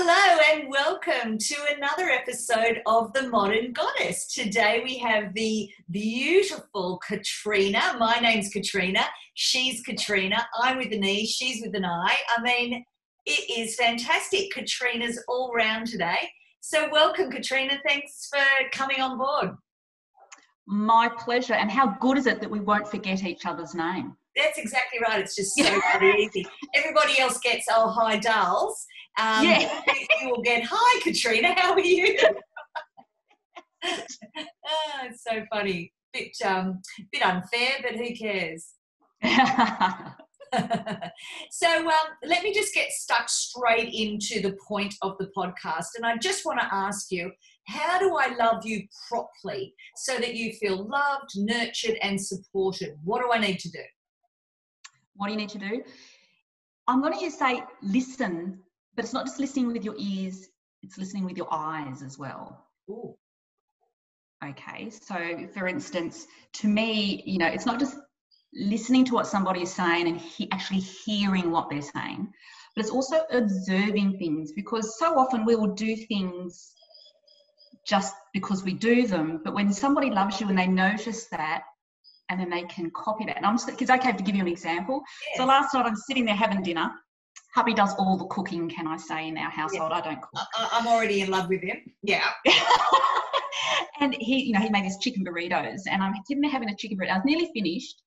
Hello and welcome to another episode of The Modern Goddess. Today we have the beautiful Katrina. My name's Katrina. She's Katrina. I'm with an E. She's with an I. I mean, it is fantastic. Katrina's all round today. So, welcome, Katrina. Thanks for coming on board. My pleasure. And how good is it that we won't forget each other's name? That's exactly right. It's just so very easy. Everybody else gets, oh, hi, dolls. Um, yeah. you will get, hi, Katrina, how are you? oh, it's so funny. Bit, um, bit unfair, but who cares? so um, let me just get stuck straight into the point of the podcast. And I just want to ask you how do I love you properly so that you feel loved, nurtured, and supported? What do I need to do? What do you need to do? I'm going to say listen, but it's not just listening with your ears, it's listening with your eyes as well. Ooh. Okay, so for instance, to me, you know, it's not just listening to what somebody is saying and he, actually hearing what they're saying, but it's also observing things because so often we will do things just because we do them. But when somebody loves you and they notice that, and then they can copy that. And I'm just, because okay to give you an example. Yes. So last night I'm sitting there having dinner. Hubby does all the cooking, can I say, in our household. I don't cook. I, am already in love with him. Yeah. and he, you know, he made his chicken burritos, and I'm sitting there having a chicken burrito. I was nearly finished,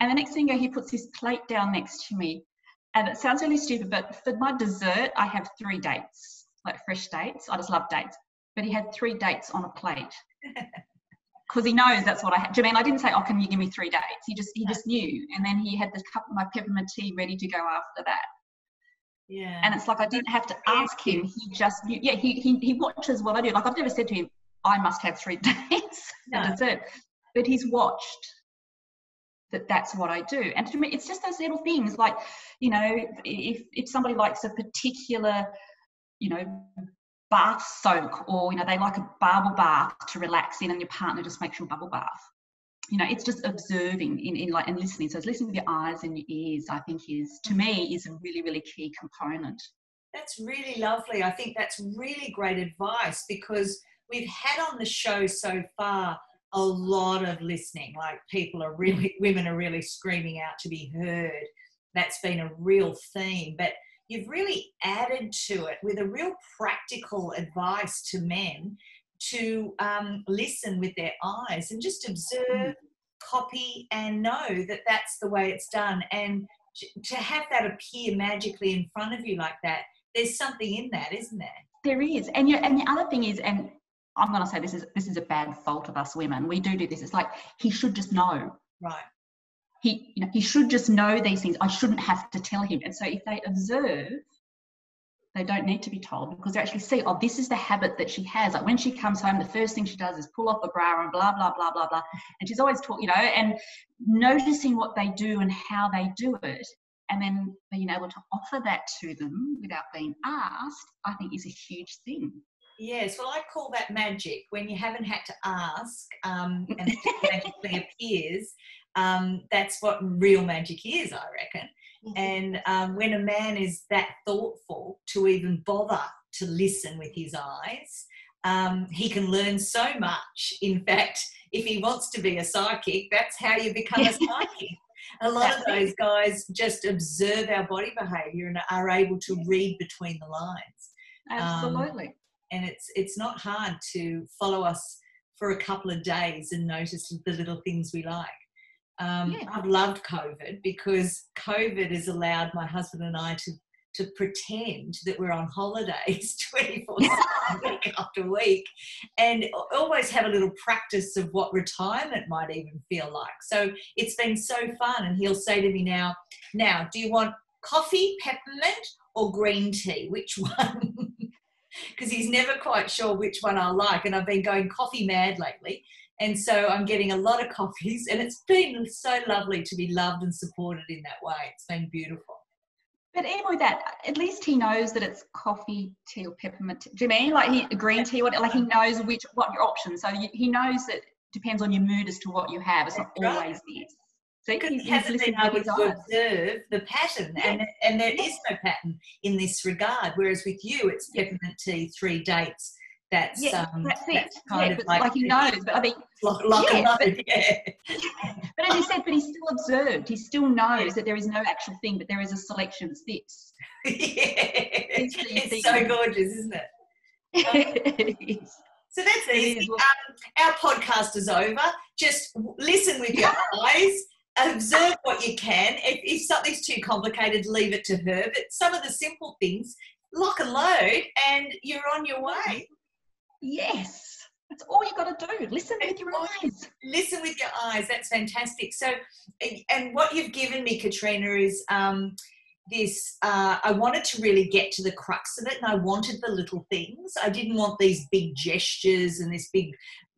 and the next thing you know, he puts his plate down next to me. And it sounds really stupid, but for my dessert, I have three dates, like fresh dates. I just love dates. But he had three dates on a plate. Because he knows that's what I had. Mean I didn't say, "Oh, can you give me three dates?" He just he just knew, and then he had the cup of my peppermint tea ready to go after that. Yeah. And it's like I didn't have to ask him; he just knew. Yeah, he he he watches what I do. Like I've never said to him, "I must have three dates no. dessert," but he's watched that that's what I do. And to me, it's just those little things like, you know, if, if somebody likes a particular, you know, bath soak or, you know, they like a bubble bath to relax in and your partner just makes you a bubble bath. You know, it's just observing in, in like and listening. So it's listening with your eyes and your ears, I think is to me is a really, really key component. That's really lovely. I think that's really great advice because we've had on the show so far a lot of listening. Like people are really, women are really screaming out to be heard. That's been a real theme. But you've really added to it with a real practical advice to men to um, listen with their eyes and just observe, mm. copy, and know that that's the way it's done. And to have that appear magically in front of you like that, there's something in that, isn't there? There is, and you and the other thing is, and I'm going to say this is this is a bad fault of us women. We do do this. It's like he should just know. Right. He you know he should just know these things. I shouldn't have to tell him. And so if they observe, they don't need to be told because they actually see, oh, this is the habit that she has. Like when she comes home, the first thing she does is pull off a bra and blah blah blah blah blah. And she's always talking, you know, and noticing what they do and how they do it, and then being able to offer that to them without being asked, I think is a huge thing. Yes, well, I call that magic when you haven't had to ask um, and it magically appears. Um, that's what real magic is, I reckon. Mm-hmm. And um, when a man is that thoughtful to even bother to listen with his eyes, um, he can learn so much. In fact, if he wants to be a psychic, that's how you become a psychic. a lot of those guys just observe our body behavior and are able to read between the lines. Um, Absolutely and it's it's not hard to follow us for a couple of days and notice the little things we like. Um, yeah. I've loved COVID because COVID has allowed my husband and I to to pretend that we're on holidays 24 week after week and always have a little practice of what retirement might even feel like. So it's been so fun. And he'll say to me now, now, do you want coffee, peppermint, or green tea? Which one? because he's never quite sure which one I like. And I've been going coffee mad lately. And so I'm getting a lot of coffees, and it's been so lovely to be loved and supported in that way. It's been beautiful. But even with that, at least he knows that it's coffee, tea, or peppermint. Do you mean like he green tea? What like he knows which what your options. So he knows that depends on your mood as to what you have. It's not always this. He's, he hasn't been able to observe the pattern, yeah. and and there yeah. is no pattern in this regard. Whereas with you, it's peppermint tea, three dates. That's yeah, um, that's it. That's kind yeah, of like, like he knows, but I mean, lock, lock yeah, but, yeah. but as you said, but he's still observed. He still knows that there is no actual thing, but there is a selection. It's this. yeah, it's, it's so gorgeous, isn't it? So that's easy. Um, our podcast is over. Just listen with your eyes observe what you can. If, if something's too complicated, leave it to her. But some of the simple things, lock and load, and you're on your way. Yes. That's all you got to do. Listen with your eyes. Listen with your eyes. That's fantastic. So, and what you've given me, Katrina, is um, this. Uh, I wanted to really get to the crux of it, and I wanted the little things. I didn't want these big gestures and this big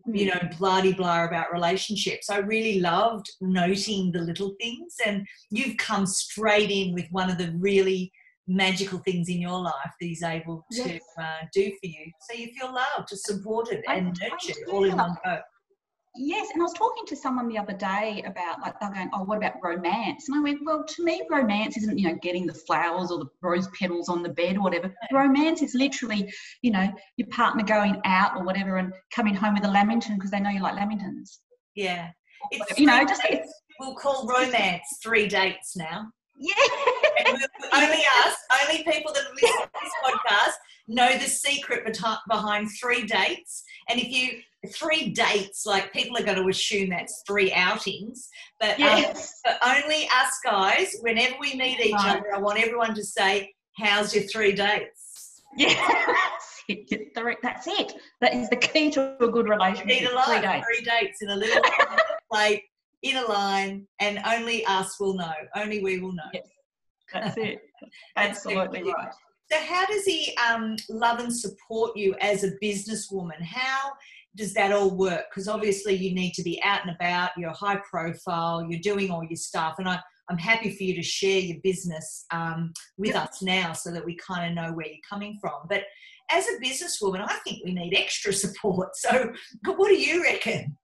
you know, bloody blah about relationships. I really loved noting the little things, and you've come straight in with one of the really magical things in your life that he's able to yes. uh, do for you. So you feel loved, supported, and nurtured all in one go. Yes, and I was talking to someone the other day about like they're going, oh, what about romance? And I went, well, to me, romance isn't you know getting the flowers or the rose petals on the bed or whatever. Romance is literally, you know, your partner going out or whatever and coming home with a lamington because they know you like lamingtons. Yeah, it's you know, just we'll call romance three dates now. Yeah. only us, only people that listen to this podcast know the secret behind three dates. And if you three dates, like people are going to assume that's three outings, but, um, yes. um, but only us guys, whenever we meet each other, I want everyone to say, How's your three dates? Yeah, that's it. That is the key to a good relationship. Need a three dates. three dates in a little plate, in a line, and only us will know. Only we will know. Yes, that's it. Absolutely right. So, how does he um, love and support you as a businesswoman? How does that all work? Because obviously you need to be out and about, you're high profile, you're doing all your stuff. And I, I'm happy for you to share your business um, with yep. us now so that we kind of know where you're coming from. But as a businesswoman, I think we need extra support. So, what do you reckon?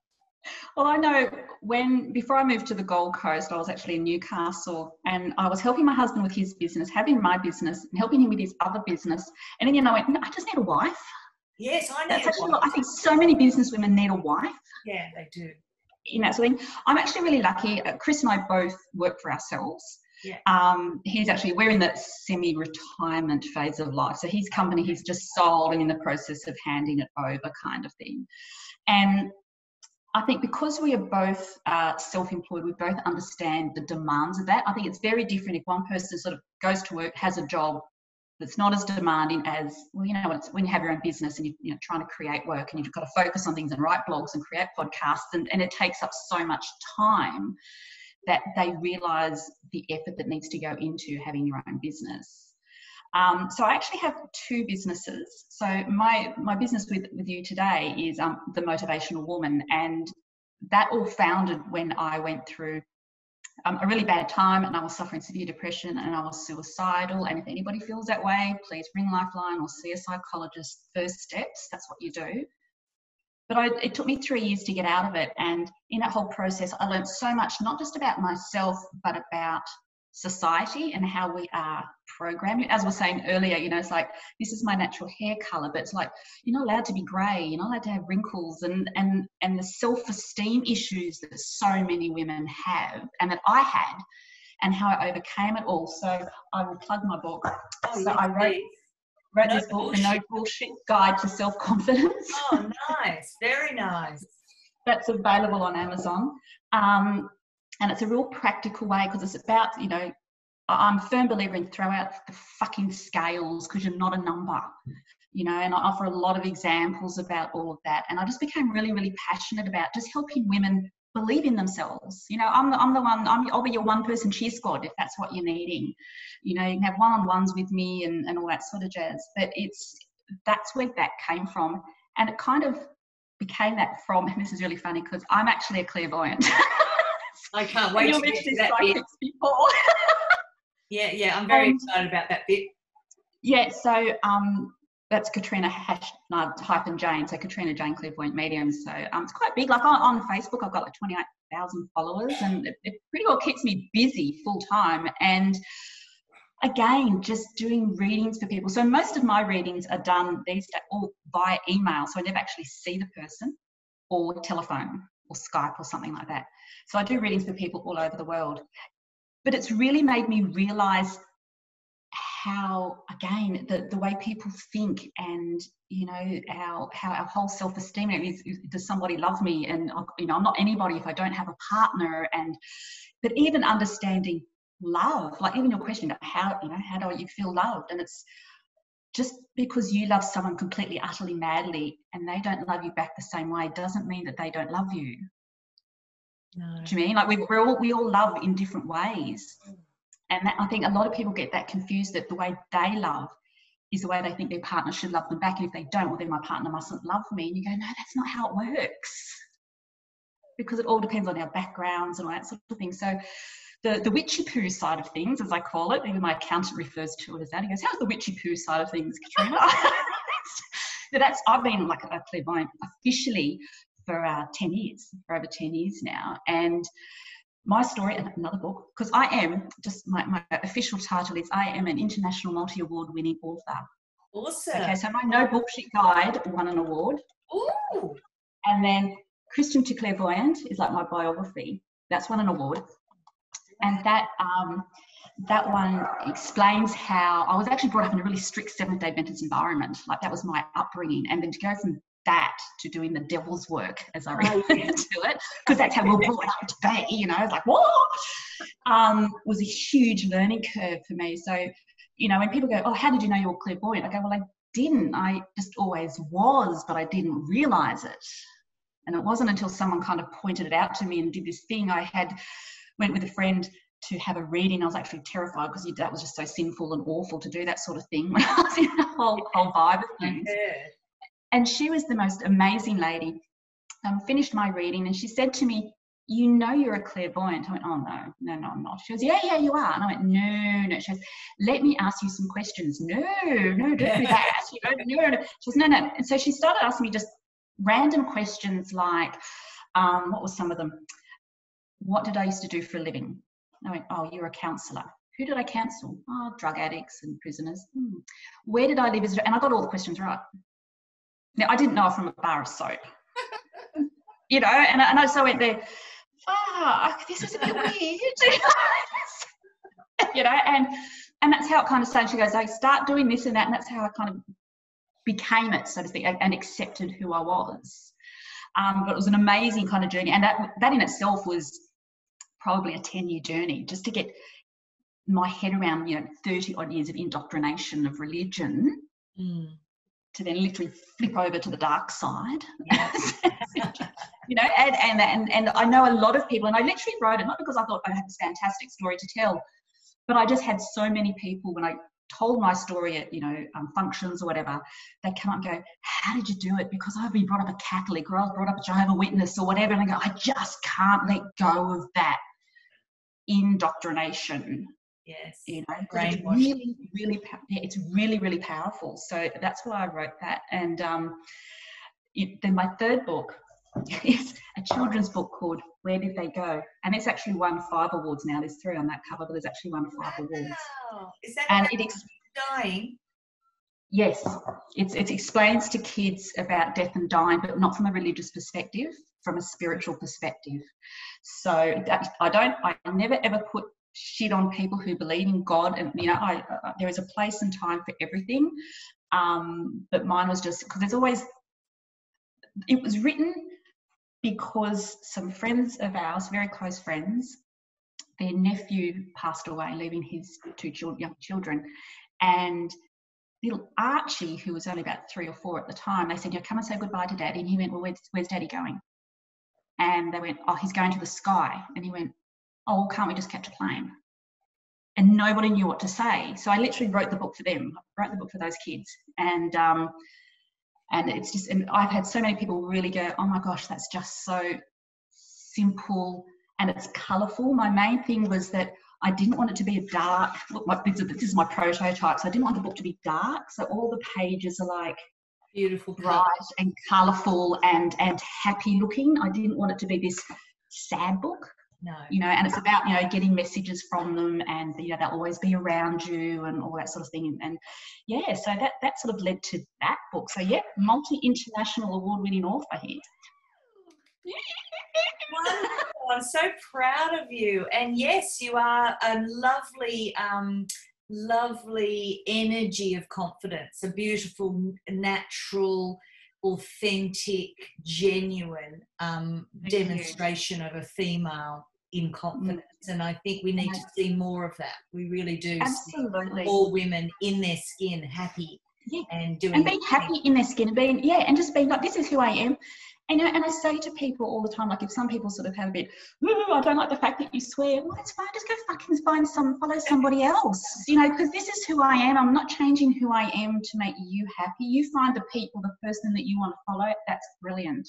Well, I know when before I moved to the Gold Coast, I was actually in Newcastle and I was helping my husband with his business, having my business, and helping him with his other business. And then you know, I went, I just need a wife. Yes, I need That's actually, I think so many business women need a wife. Yeah, they do. In that sort of thing. I'm actually really lucky. Uh, Chris and I both work for ourselves. Yeah. Um, he's actually we're in that semi-retirement phase of life. So his company he's just sold and in the process of handing it over, kind of thing. And I think because we are both uh, self-employed, we both understand the demands of that. I think it's very different if one person sort of goes to work, has a job, that's not as demanding as well you know when, you have your own business and you, are trying to create work and you've got to focus on things and write blogs and create podcasts and, and it takes up so much time that they realize the effort that needs to go into having your own business um, so I actually have two businesses. So my my business with with you today is um, the Motivational Woman, and that all founded when I went through um, a really bad time and I was suffering severe depression and I was suicidal. And if anybody feels that way, please ring Lifeline or see a psychologist. First steps, that's what you do. But I, it took me three years to get out of it. And in that whole process, I learned so much, not just about myself, but about society and how we are programmed. As we were saying earlier, you know, it's like this is my natural hair color, but it's like you're not allowed to be grey, you're not allowed to have wrinkles, and and and the self-esteem issues that so many women have, and that I had, and how I overcame it all. So I will plug my book. Oh, so I wrote. Wrote no this book, bullshit. The No Bullshit Guide to Self Confidence. Oh, nice. Very nice. That's available on Amazon. Um, and it's a real practical way because it's about you know i'm a firm believer in throw out the fucking scales because you're not a number you know and i offer a lot of examples about all of that. And i just became really really passionate about just helping women believe in themselves. You know i'm the, I'm the one I'm, i'll be your one person cheer squad if that's what you're needing. You know you can have one-on-ones with me and, and all that sort of jazz. But it's that's where that came from. And it kind of became that from and this is really funny because i'm actually a clairvoyant I can't wait to get to that bit. yeah, yeah, I'm very um, excited about that bit. Yeah, so um, that's Katrina hash, hyphen Jane. So Katrina Jane Clairvoyant Medium. So um, it's quite big. Like on, on Facebook, I've got like 28 thousand followers, and it, it pretty well keeps me busy full time. And again, just doing readings for people. So most of my readings are done these days all via email, so I never actually see the person, or telephone, or Skype, or something like that. So I do readings for people all over the world. But it's really made me realize how again the, the way people think and you know how how our whole self-esteem is, is, does somebody love me and uh, you know i'm not anybody if i don't have a partner and but even understanding love like even your question how you know how do you feel loved and it's just because you love someone completely utterly madly and they don't love you back the same way doesn't mean that they don't love you no. do you mean like we, we're all we all love in different ways mm and that, I think a lot of people get that confused that the way they love is the way they think their partner should love them back. And if they don't, well, then my partner mustn't love me. And you go, no, that's not how it works. Because it all depends on our backgrounds and all that sort of thing. So the, the witchy poo side of things, as I call it, even my accountant refers to it as that. He goes, How's the witchy poo side of things, Katrina? that's I've been like a clairvoyant officially for uh, 10 years, for over 10 years now. And my story and another book because I am just my, my official title is I am an international multi award winning author. Awesome. Okay, so my no bullshit guide won an award. Ooh. And then Christian to Clairvoyant is like my biography. That's won an award. And that um, that one explains how I was actually brought up in a really strict Seventh Day Adventist environment. Like that was my upbringing, and then to go from that to doing the devil's work, as I refer to it, because that's how we're brought up to be. You know, it's like what um, was a huge learning curve for me. So, you know, when people go, "Oh, how did you know you were clairvoyant?" I go, "Well, I didn't. I just always was, but I didn't realize it." And it wasn't until someone kind of pointed it out to me and did this thing. I had went with a friend to have a reading. I was actually terrified because that was just so sinful and awful to do that sort of thing when I was in the whole whole vibe of things. And she was the most amazing lady. Um, finished my reading and she said to me, you know you're a clairvoyant. I went, oh no, no, no, I'm not. She goes, yeah, yeah, you are. And I went, no, no. She goes, let me ask you some questions. No, no, don't do that. You know, no, no. She goes, no, no. And so she started asking me just random questions like, um, what was some of them? What did I used to do for a living? I went, oh, you're a counsellor. Who did I counsel? Oh, drug addicts and prisoners. Hmm. Where did I live? And I got all the questions right. Now, I didn't know from a bar of soap, you know, and, and I so went there, fuck, this is a bit weird, you know, and and that's how it kind of started. She goes, I start doing this and that, and that's how I kind of became it, so to speak, and accepted who I was. Um, but it was an amazing kind of journey, and that that in itself was probably a ten year journey just to get my head around, you know, thirty odd years of indoctrination of religion. Mm to then literally flip over to the dark side. Yes. you know, and, and and and I know a lot of people, and I literally wrote it not because I thought I had this fantastic story to tell, but I just had so many people when I told my story at you know um, functions or whatever, they come up and go, "How did you do it?" Because I've been brought up a Catholic or I was brought up a Jehovah Witness or whatever, and I go, "I just can't let go of that indoctrination Yes. You know, it's really, really, it's really, really powerful. So that's why I wrote that. And um, it, then my third book is a children's book called Where Did They Go? And it's actually won five awards now. There's three on that cover, but there's actually won five wow. awards. Is that and it ex- dying? Yes, it's, it explains to kids about death and dying, but not from a religious perspective, from a spiritual perspective. So that, I don't, I never ever put shit on people who believe in God, and you know, I, uh, there is a place and time for everything. Um, but mine was just because there's always. It was written because some friends of ours, very close friends, their nephew passed away, leaving his two young children, and little Archie, who was only about three or four at the time, they said, "You come and say goodbye to Daddy," and he went, "Well, where's, where's Daddy going?" And they went, "Oh, he's going to the sky," and he went, oh, can't we just catch a plane? And nobody knew what to say. So I literally wrote the book for them. I wrote the book for those kids. And um, and it's just and I've had so many people really go, oh my gosh, that's just so simple and it's colourful. My main thing was that I didn't want it to be a dark. Look, my, this, is, this is my prototype. So I didn't want the book to be dark. So all the pages are like beautiful, bright and colourful and and happy looking. I didn't want it to be this sad book. No. You know, and it's about, you know, getting messages from them and, you know, they'll always be around you and all that sort of thing. And yeah, so that, that sort of led to that book. So yeah, multi-international award-winning author here. Wonderful. I'm so proud of you. And yes, you are a lovely, um, lovely energy of confidence, a beautiful, natural, authentic, genuine um, demonstration you. of a female in confidence. Mm. And I think we need to see more of that. We really do. Absolutely. more women in their skin, happy yeah. and doing and being happy in their skin, and being yeah, and just being like, this is who I am. And, and I say to people all the time, like if some people sort of have a bit, I don't like the fact that you swear, well, it's fine, just go fucking find some, follow somebody else, you know, because this is who I am. I'm not changing who I am to make you happy. You find the people, the person that you want to follow, that's brilliant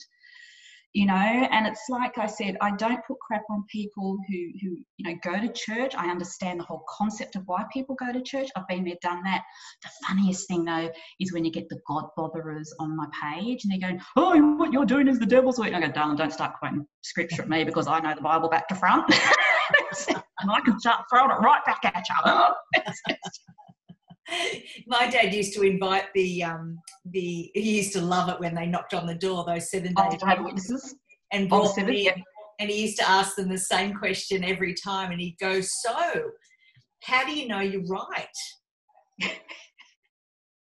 you know and it's like i said i don't put crap on people who who you know go to church. I understand the whole concept of why people go to church. I've been there done that. The funniest thing though is when you get the god botherers on my page and they're going oh what you're doing is the devil's work. And i go darling don't start quoting scripture at me because i know the bible back to front. And i can start throwing it right back at you my dad used to invite the um the he used to love it when they knocked on the door those seven oh, days oh, witnesses and brought seven, yeah. and he used to ask them the same question every time and he'd go so how do you know you're right?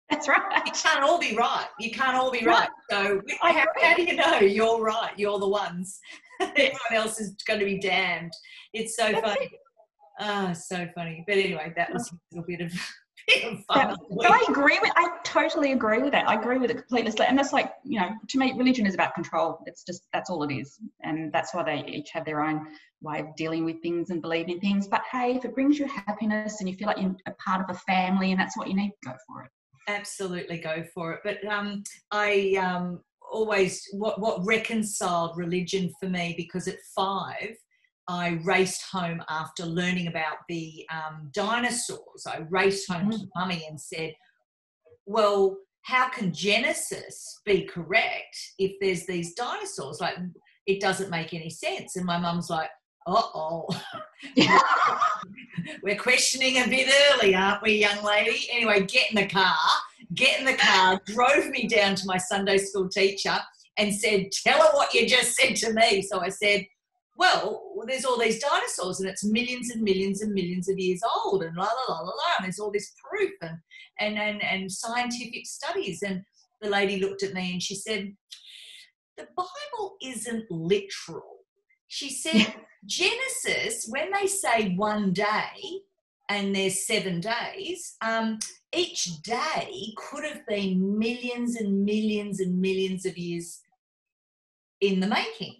That's right. You can't all be right. You can't all be right. so how, how, do you know you're right? You're the ones. Everyone else is going to be damned. It's so that's funny. Ah, oh, so funny. But anyway, that was a little bit of I agree with. I totally agree with that. I agree with it completely. And that's like you know, to me, religion is about control. It's just that's all it is, and that's why they each have their own way of dealing with things and believing things. But hey, if it brings you happiness and you feel like you're a part of a family and that's what you need, go for it. Absolutely, go for it. But um, I um, always what what reconciled religion for me because at five I raced home after learning about the um, dinosaurs. I raced home mm. to mummy and said, Well, how can Genesis be correct if there's these dinosaurs? Like, it doesn't make any sense. And my mum's like, uh oh. We're questioning a bit early, aren't we, young lady? Anyway, get in the car, get in the car, drove me down to my Sunday school teacher and said, Tell her what you just said to me. So I said, well, there's all these dinosaurs and it's millions and millions and millions of years old and la la la la la and there's all this proof and and and, and scientific studies. And the lady looked at me and she said the bible isn't literal. She said genesis when they say one day and there's seven days um, each day could have been millions and millions and millions of years in the making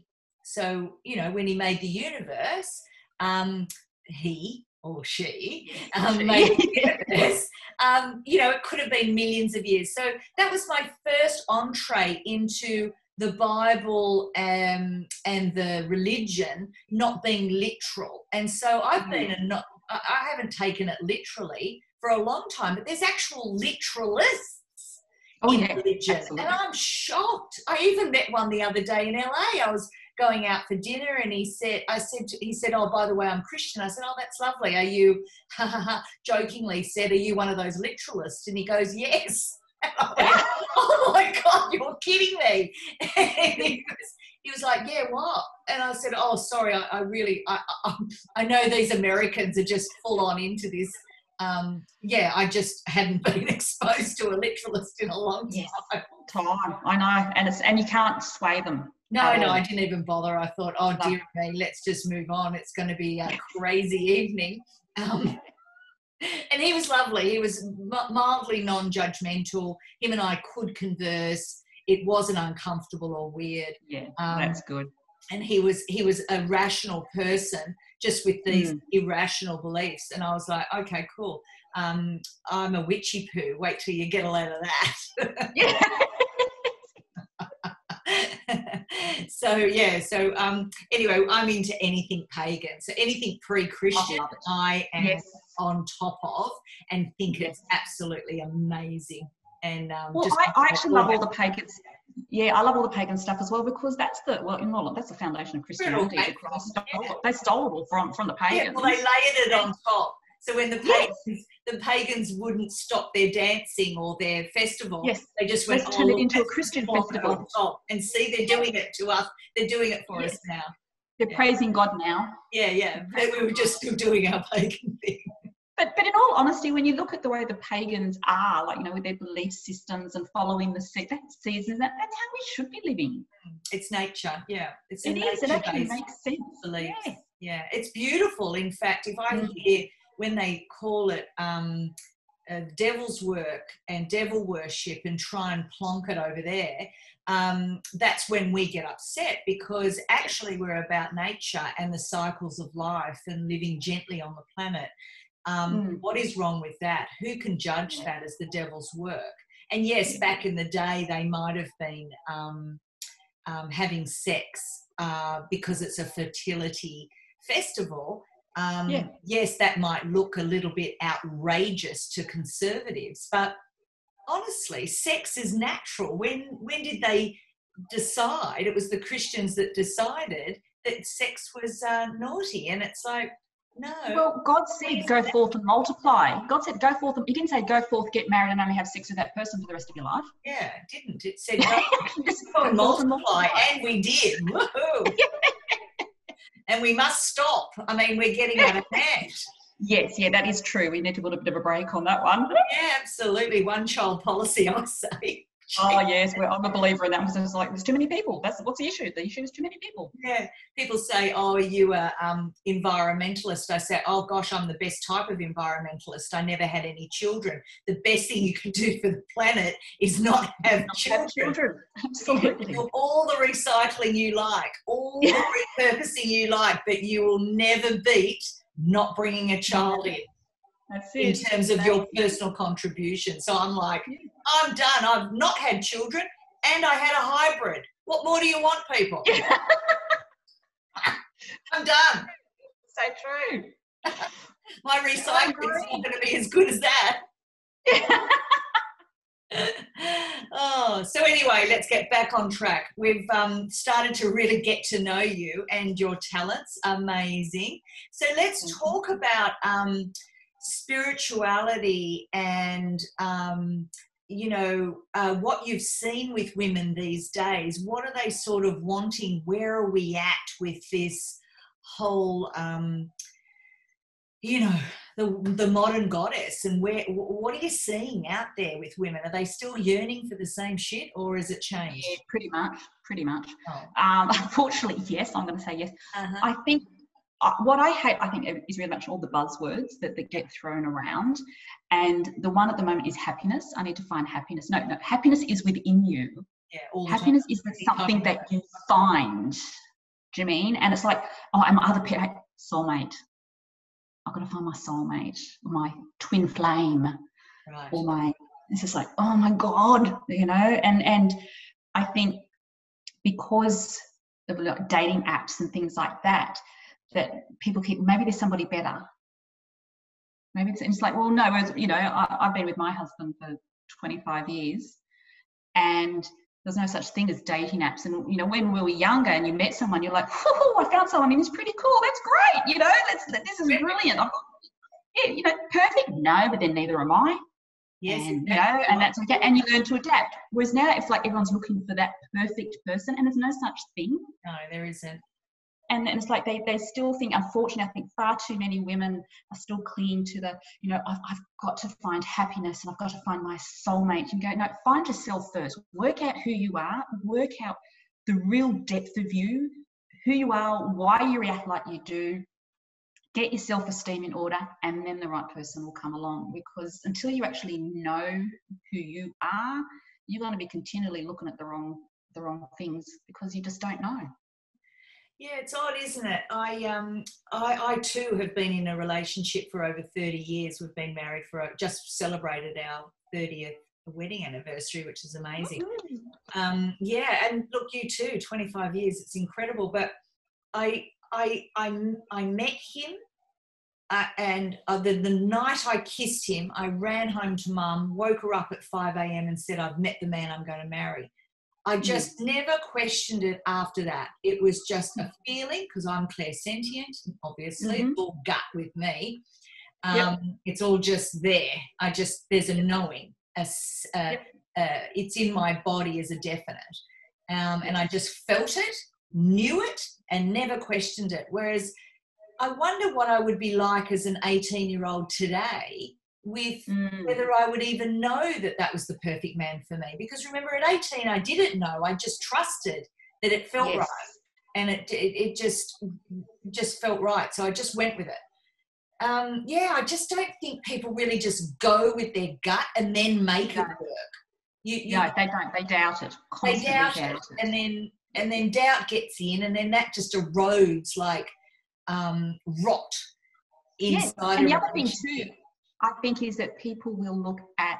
so, you know, when he made the universe, um, he or she, um, made the universe, um, you know, it could have been millions of years. So that was my first entree into the Bible um, and the religion not being literal. And so I've mm-hmm. been a not, I haven't taken it literally for a long time, but there's actual literalists oh, in yeah, religion. Absolutely. And I'm shocked. I even met one the other day in LA. I was going out for dinner and he said i said to, he said oh by the way i'm christian. I said oh that's lovely. Are you ha ha ha jokingly said are you one of those literalists? And he goes yes. Went, oh my god you're kidding me. And he was, he was like yeah what? And i said oh sorry i, I really I, I, I know these americans are just full on into this um, yeah, I just hadn't been exposed to a literalist in a long time. Yes, time, I know, and it's and you can't sway them. No, no, I didn't even bother. I thought, oh dear me, let's just move on. It's going to be a crazy evening. Um, and he was lovely. He was mildly non-judgmental. Him and I could converse. It wasn't uncomfortable or weird. Yeah, um, that's good. And he was he was a rational person, just with these mm. irrational beliefs. And I was like, okay, cool. Um, I'm a witchy poo. Wait till you get a load of that. yeah. so yeah so um anyway i'm into anything pagan so anything pre-christian i am yes. on top of and think yes. it's absolutely amazing and um, well, I, I, actually love all the pagans yeah, I love all the pagan stuff as well because that's the well, in all that's the foundation of Christianity. They stole, yeah. they stole it all from from the pagans. Yeah, well, they layered it on top. So when the pagans, yes. The pagans wouldn't stop their dancing or their festival, yes. they just went Let's turn it into a Christian festival. And see, they're doing it to us. They're doing it for yes. us now. They're yeah. praising God now. Yeah, yeah. We were just still doing our pagan thing. But, but in all honesty, when you look at the way the pagans are, like, you know, with their belief systems and following the se- that seasons, that, that's how we should be living. It's nature, yeah. It's it is, it actually makes sense. Yeah. yeah, it's beautiful. In fact, if I mm. hear when they call it um, uh, devil's work and devil worship and try and plonk it over there, um, that's when we get upset because actually we're about nature and the cycles of life and living gently on the planet. Um, mm. What is wrong with that? Who can judge that as the devil's work? And yes, back in the day, they might have been um, um, having sex uh, because it's a fertility festival. Um, yeah. Yes, that might look a little bit outrageous to conservatives, but honestly, sex is natural. When when did they decide? It was the Christians that decided that sex was uh, naughty, and it's like no. Well, God said, go forth and multiply. God said, go forth. And, he didn't say, go forth, get married, and only have sex with that person for the rest of your life. Yeah, it didn't. It said, go and multiply. And we did. Woohoo. and we must stop. I mean, we're getting out of hand. Yes, yeah, that is true. We need to put a bit of a break on that one. Yeah, absolutely. One child policy, I would say. Oh yes, well, I'm a believer in that because it's like there's too many people. That's what's the issue. The issue is too many people. Yeah, people say, "Oh, are you a um, environmentalist?" I say, "Oh gosh, I'm the best type of environmentalist. I never had any children. The best thing you can do for the planet is not have not children. Have children. Absolutely. all the recycling you like, all the repurposing you like, but you will never beat not bringing a child in." In terms of your personal contribution. So I'm like, I'm done. I've not had children and I had a hybrid. What more do you want, people? I'm done. So true. My recycling is not going to be as good as that. oh, so anyway, let's get back on track. We've um, started to really get to know you and your talents. Amazing. So let's talk about um, spirituality and um, you know uh, what you've seen with women these days what are they sort of wanting? Where are we at with this whole um, you know the, the modern goddess? And where what are you seeing out there with women? Are they still yearning for the same shit or has it changed? Yeah, pretty much pretty much. Oh. um, unfortunately yes i'm going to say yes. Uh-huh. i think what I hate, I think, is really much all the buzzwords that, that get thrown around. And the one at the moment is happiness. I need to find happiness. No, no, happiness is within you. Yeah, happiness is something that you find. Do you mean? And it's like, oh, I'm other people, soulmate. I've got to find my soulmate, or my twin flame, right. or my. It's just like, oh my god, you know. And and I think because of like dating apps and things like that, that people keep maybe there's somebody better. Maybe it's, it's like well no you know I, i've been with my husband for 25 years and there's no such thing as dating apps. And you know when we were younger and you met someone you're like oh i found someone who's pretty cool that's great you know that's, this is brilliant. I've, yeah you know perfect? No but then neither am i. Yes and, you know and that's okay and you learn to adapt. Whereas now it's like everyone's looking for that perfect person and there's no such thing. No there isn't and, it's like they, they still think unfortunately i think far too many women are still clinging to the you know I've, I've got to find happiness and i've got to find my soulmate. And go no find yourself first. Work out who you are. Work out the real depth of you who you are why you react like you do. Get your self-esteem in order and then the right person will come along because until you actually know who you are you're going to be continually looking at the wrong the wrong things because you just don't know yeah, it's odd, isn't it? I um I, I too have been in a relationship for over 30 years. We've been married for just celebrated our 30th wedding anniversary, which is amazing. Oh, um, yeah, and look, you too, 25 years. It's incredible. But I I I I met him uh, and uh, the, the night I kissed him, I ran home to mum, woke her up at 5 a.m. and said, I've met the man I'm going to marry. I just mm. never questioned it after that. It was just a feeling because I'm clairsentient, obviously, mm-hmm. all gut with me. Um, yep. It's all just there. I just, there's a knowing. A, yep. uh, it's in my body as a definite. Um, and I just felt it, knew it, and never questioned it. Whereas I wonder what I would be like as an 18 year old today with mm. whether I would even know that that was the perfect man for me. Because remember, at 18, I didn't know. I just trusted that it felt yes. right, and it, it, it just just felt right. So I just went with it. Um, yeah, I just don't think people really just go with their gut and then make no. it work. You, you, no, they don't. They doubt it. They doubt, doubt it, it, and then and then doubt gets in, and then that just erodes like um, rot inside. Yes. And the other thing too, I think, is that people will look at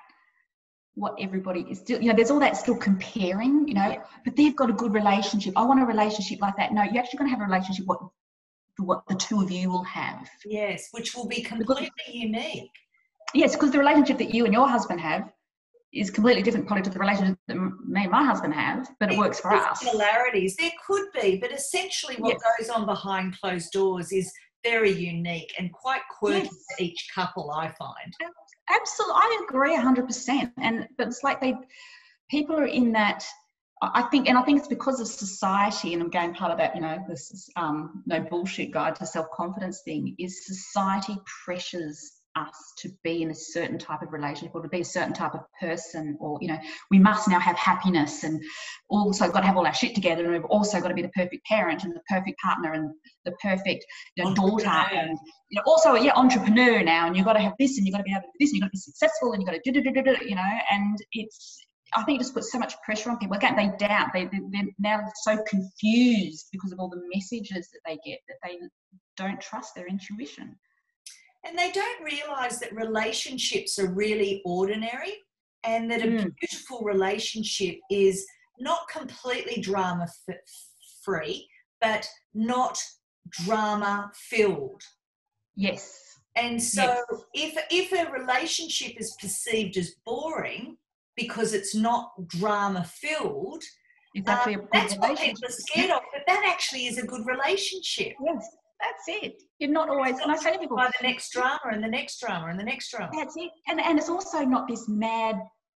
what everybody is still, you know, there's all that still comparing, you know, yeah. but they've got a good relationship. I want a relationship like that. No, you're actually going to have a relationship what what the two of you will have. Yes, which will be completely because, unique. Yes, because the relationship that you and your husband have is completely different probably to the relationship that me and my husband have, but it there, works for us. Similarities there could be, but essentially what yes. goes on behind closed doors is very unique and quite quirky yes. to each couple. I find. Absolutely, I agree hundred percent. And but it's like they, people are in that. I think, and I think it's because of society, and I'm going part of that, you know, this um, no bullshit guide to self confidence thing is society pressures us to be in a certain type of relationship or to be a certain type of person or you know we must now have happiness and also got to have all our shit together and we've also got to be the perfect parent and the perfect partner and the perfect you know, daughter and you know also yeah entrepreneur now and you've got to have this and you've got to be able to do this and you've got to be successful and you've got to do, do, do, do, you know and it's I think it just puts so much pressure on people. Again, they doubt. They, they're now so confused because of all the messages that they get that they don't trust their intuition. And they don't realize that relationships are really ordinary and that a mm. beautiful relationship is not completely drama free, but not drama filled. Yes. And so yes. if if a relationship is perceived as boring because it's not drama filled, um, that's what people are scared of. But that actually is a good relationship. Yes. That's it. You're not always, and I say to people, by the next drama and the next drama and the next drama. That's it. And and it's also not this mad,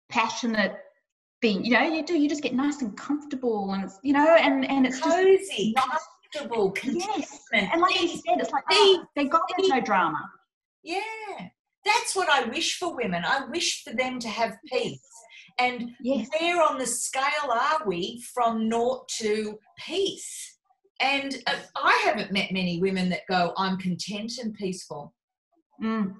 passionate thing. You know, you do. You just get nice and comfortable, and you know, and and it's cozy, just comfortable, yes. And like you said, it's like oh, they got there's no drama. Yeah, that's what I wish for women. I wish for them to have peace. And yes. where on the scale are we from naught to peace? And uh, I haven't met many women that go, I'm content and peaceful. Mm.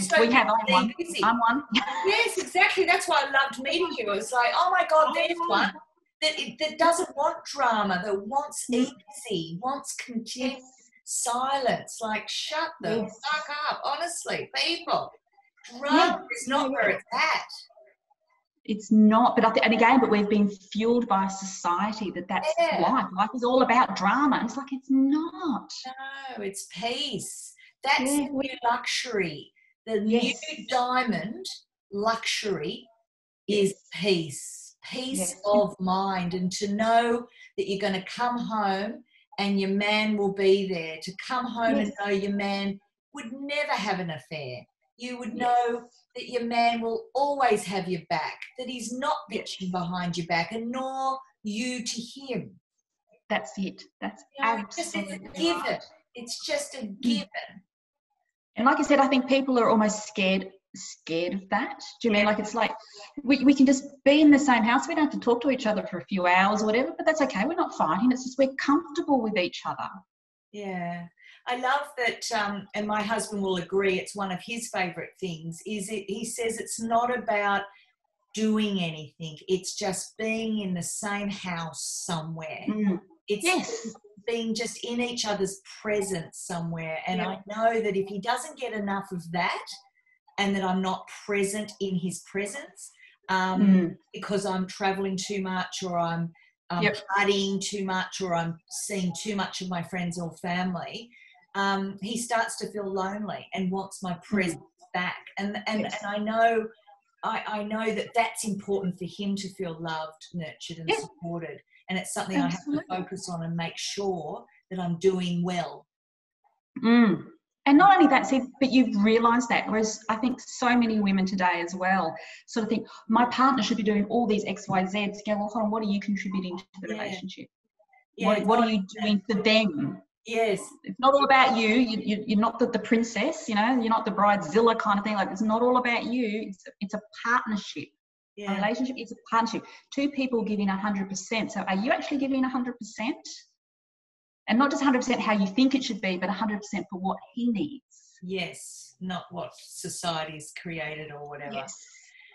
So we have, I'm one. Busy. I'm one. yes, exactly. That's why I loved meeting you. It's like, oh my God, there's one that, that doesn't want drama, that wants mm. easy, wants content, silence. Like, shut the yes. fuck up. Honestly, people, drama yeah. is not where it's at it's not but I th- and again but we've been fueled by society that that's yeah. life. Life is all about drama. It's like it's not. No it's peace. That's yeah. the new luxury. The yes. new diamond luxury is peace. Peace yes. of mind. And to know that you're going to come home and your man will be there. To come home and know your man would never have an affair. You would know that your man will always have your back, that he's not bitching behind your back, and nor you to him. That's it. That's you know, absolutely it's a given. Right. It's just a mm. given. And like I said, I think people are almost scared scared of that. Do you mean like it's like we, we can just be in the same house? We don't have to talk to each other for a few hours or whatever, but that's okay. We're not fighting. It's just we're comfortable with each other. Yeah. I love that, um, and my husband will agree. It's one of his favourite things. Is it? He says it's not about doing anything. It's just being in the same house somewhere. Mm. It's yes. being just in each other's presence somewhere. And yeah. I know that if he doesn't get enough of that, and that I'm not present in his presence um, mm. because I'm traveling too much or I'm um, yep. partying too much or I'm seeing too much of my friends or family, um, he starts to feel lonely and wants my mm. presence back. And and, yes. and I know I, I know that that's important for him to feel loved, nurtured, and yeah. supported. And it's something Absolutely. I have to focus on and make sure that I'm doing well. Mm. And not only that, see, but you've realised that. Whereas I think so many women today as well sort of think my partner should be doing all these X, Y, Z. Go, well, hold on, what are you contributing to the yeah. relationship? Yeah, what, what are you doing for them? Yes. It's not all about you. you, you are not the, the princess, you know, you're not the bridezilla kind of thing. Like, it's not all about you. It's, it's a partnership. Yeah. A relationship is a partnership. Two people giving 100%. So, are you actually giving 100%? And not just 100% how you think it should be, but 100% for what he needs. Yes, not what society's created or whatever. Yes.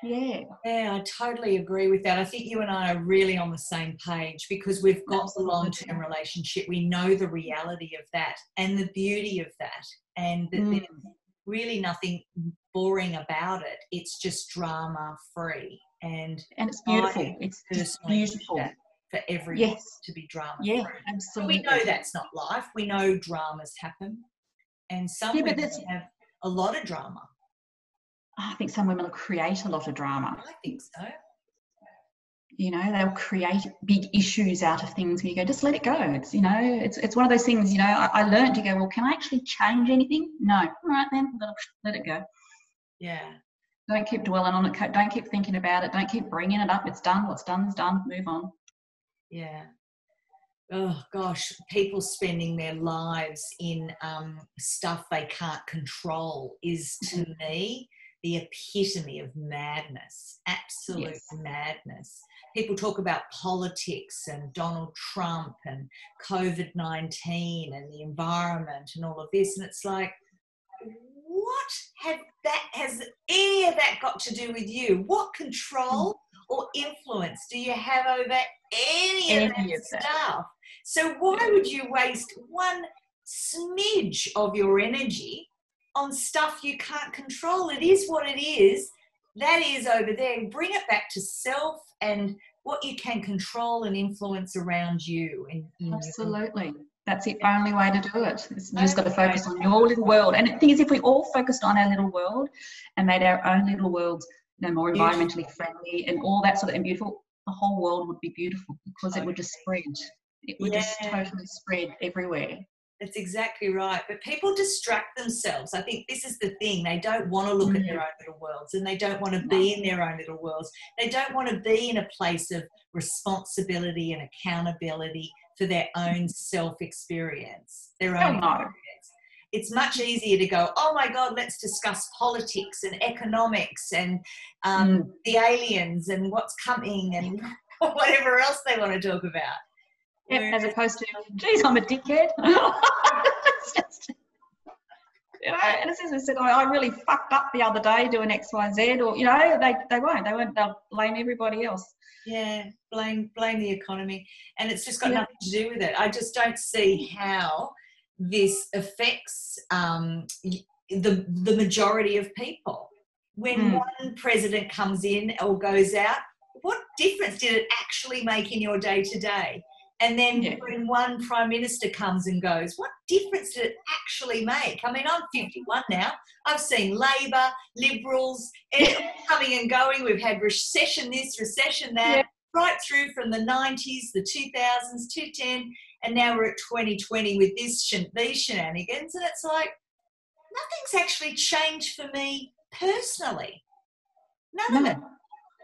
Yeah. Yeah, I totally agree with that. I think you and I are really on the same page because we've got Absolutely. the long term relationship. We know the reality of that and the beauty of that, and that mm. there's really nothing boring about it. It's just drama free. And, and it's beautiful. It's just beautiful. For everyone yes. to be drama free. Yeah, absolutely. We know that's not life. We know dramas happen. And some yeah, women have a lot of drama I think some women will create a lot of drama. I think so. You know, they'll create big issues out of things and you go, just let it go. It's, you know, it's, it's one of those things, you know, I, I learned to go, well, can I actually change anything? No. All right, then, let it go. Yeah. Don't keep dwelling on it. Don't keep thinking about it. Don't keep bringing it up. It's done. What's done is done. Move on. Yeah oh gosh, people spending their lives in um, stuff they can't control is to mm-hmm. me the epitome of madness, absolute yes. madness. People talk about politics and Donald Trump and COVID 19 and the environment and all of this. And it's like, what have that has any of that got to do with you? What control mm. or influence do you have over any, any of that of stuff? So why would you waste one smidge of your energy on stuff you can't control. It is what it is. That is over there. Bring it back to self and what you can control and influence around you. Absolutely. That's the only way to do it. It's, you just got to focus on your little world. And the thing is, if we all focused on our little world and made our own little worlds you know, more environmentally friendly and all that sort of and beautiful, the whole world would be beautiful because it would just spread. It would yeah. just totally spread everywhere. That's exactly right. But people distract themselves. I think this is the thing. They don't want to look mm-hmm. at their mm. own little worlds and they don't want to be in their own little worlds. They don't want to be in a place of responsibility and accountability for their own self experience, their own experience. It's much easier to go, oh my God, let's discuss politics and economics and um, mm. the aliens and what's coming and whatever else they want to talk about. Yep, as opposed to, geez, I'm a dickhead. just, you know, and it's I said, I really fucked up the other day doing X, Y, Z, or you know, they they won't. They won't. They'll blame everybody else. Yeah, blame blame the economy, and it's just got yeah. nothing to do with it. I just don't see how this affects um, the the majority of people. When mm. one president comes in or goes out, what difference did it actually make in your day to day? And then yeah. when one prime minister comes and goes, what difference did it actually make? I mean, I'm 51 now. I've seen Labor, Liberals, coming and going. We've had recession this, recession that, yeah. right through from the 90s, the 2000s, 2010, and now we're at 2020 with this these shenanigans. And it's like, nothing's actually changed for me personally. None no. of it.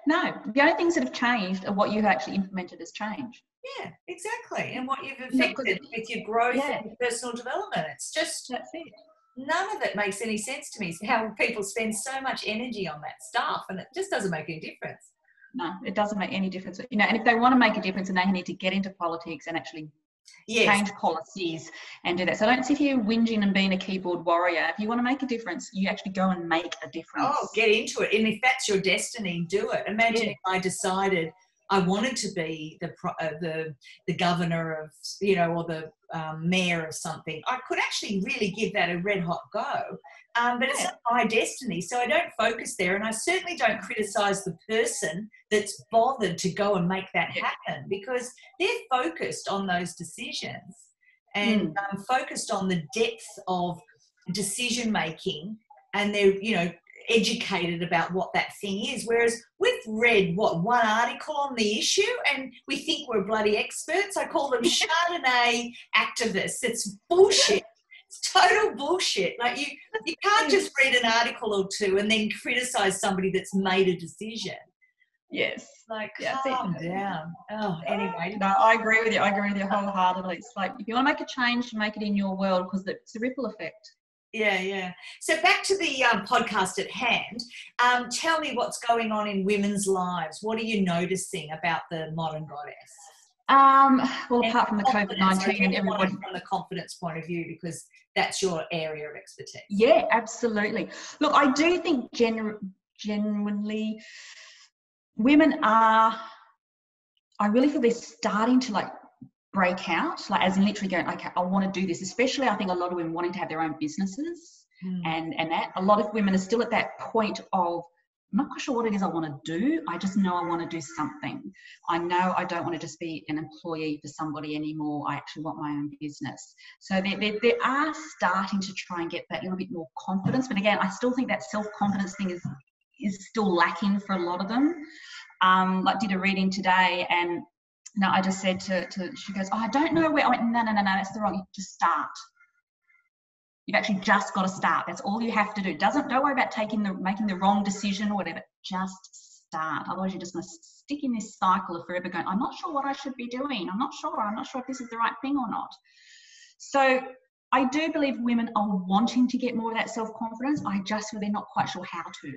No, the only things that have changed are what you've actually implemented as change. Yeah, exactly. And what you've affected with your growth yeah. and personal development. It's just that's it. None of it makes any sense to me. How people spend so much energy on that stuff, and it just doesn't make any difference. No, it doesn't make any difference. You know, and if they want to make a difference, and they need to get into politics and actually yes. change policies and do that. So don't sit here whinging and being a keyboard warrior. If you want to make a difference, you actually go and make a difference. Oh, get into it. And if that's your destiny, do it. Imagine yeah. if I decided I wanted to be the uh, the the governor of you know or the um, mayor of something. I could actually really give that a red hot go, um, but it's not my destiny, so I don't focus there, and I certainly don't criticise the person that's bothered to go and make that happen because they're focused on those decisions and mm. um, focused on the depth of decision making, and they're you know educated about what that thing is. Whereas we've read what one article on the issue and we think we're bloody experts. I call them Chardonnay activists. It's bullshit. It's total bullshit. Like you, you can't mm. just read an article or two and then criticize somebody that's made a decision. Yes. Like yeah, calm down. Oh, anyway. No, I agree with you. I agree with you wholeheartedly. It's like if you want to make a change, make it in your world because it's a ripple effect. Yeah, yeah. So back to the um, podcast at hand. Um, tell me what's going on in women's lives. What are you noticing about the modern goddess? Um, well, and apart from the COVID nineteen and everybody from the confidence point of view, because that's your area of expertise. Yeah, absolutely. Look, I do think genu- genuinely women are. I really feel they're starting to like break out, like as in literally going, okay, I want to do this. Especially, I think a lot of women wanting to have their own businesses, mm. and and that a lot of women are still at that point of I'm not quite sure what it is I want to do. I just know I want to do something. I know I don't want to just be an employee for somebody anymore. I actually want my own business. So they, they, they are starting to try and get that little bit more confidence. But again, I still think that self confidence thing is is still lacking for a lot of them. Um, like did a reading today and no, I just said to, to she goes, Oh, I don't know where I went, no, no, no, no, that's the wrong. Just start. You've actually just got to start. That's all you have to do. Doesn't don't worry about taking the making the wrong decision or whatever. Just start. Otherwise you're just gonna stick in this cycle of forever going, I'm not sure what I should be doing. I'm not sure. I'm not sure if this is the right thing or not. So I do believe women are wanting to get more of that self-confidence. I just feel they're not quite sure how to.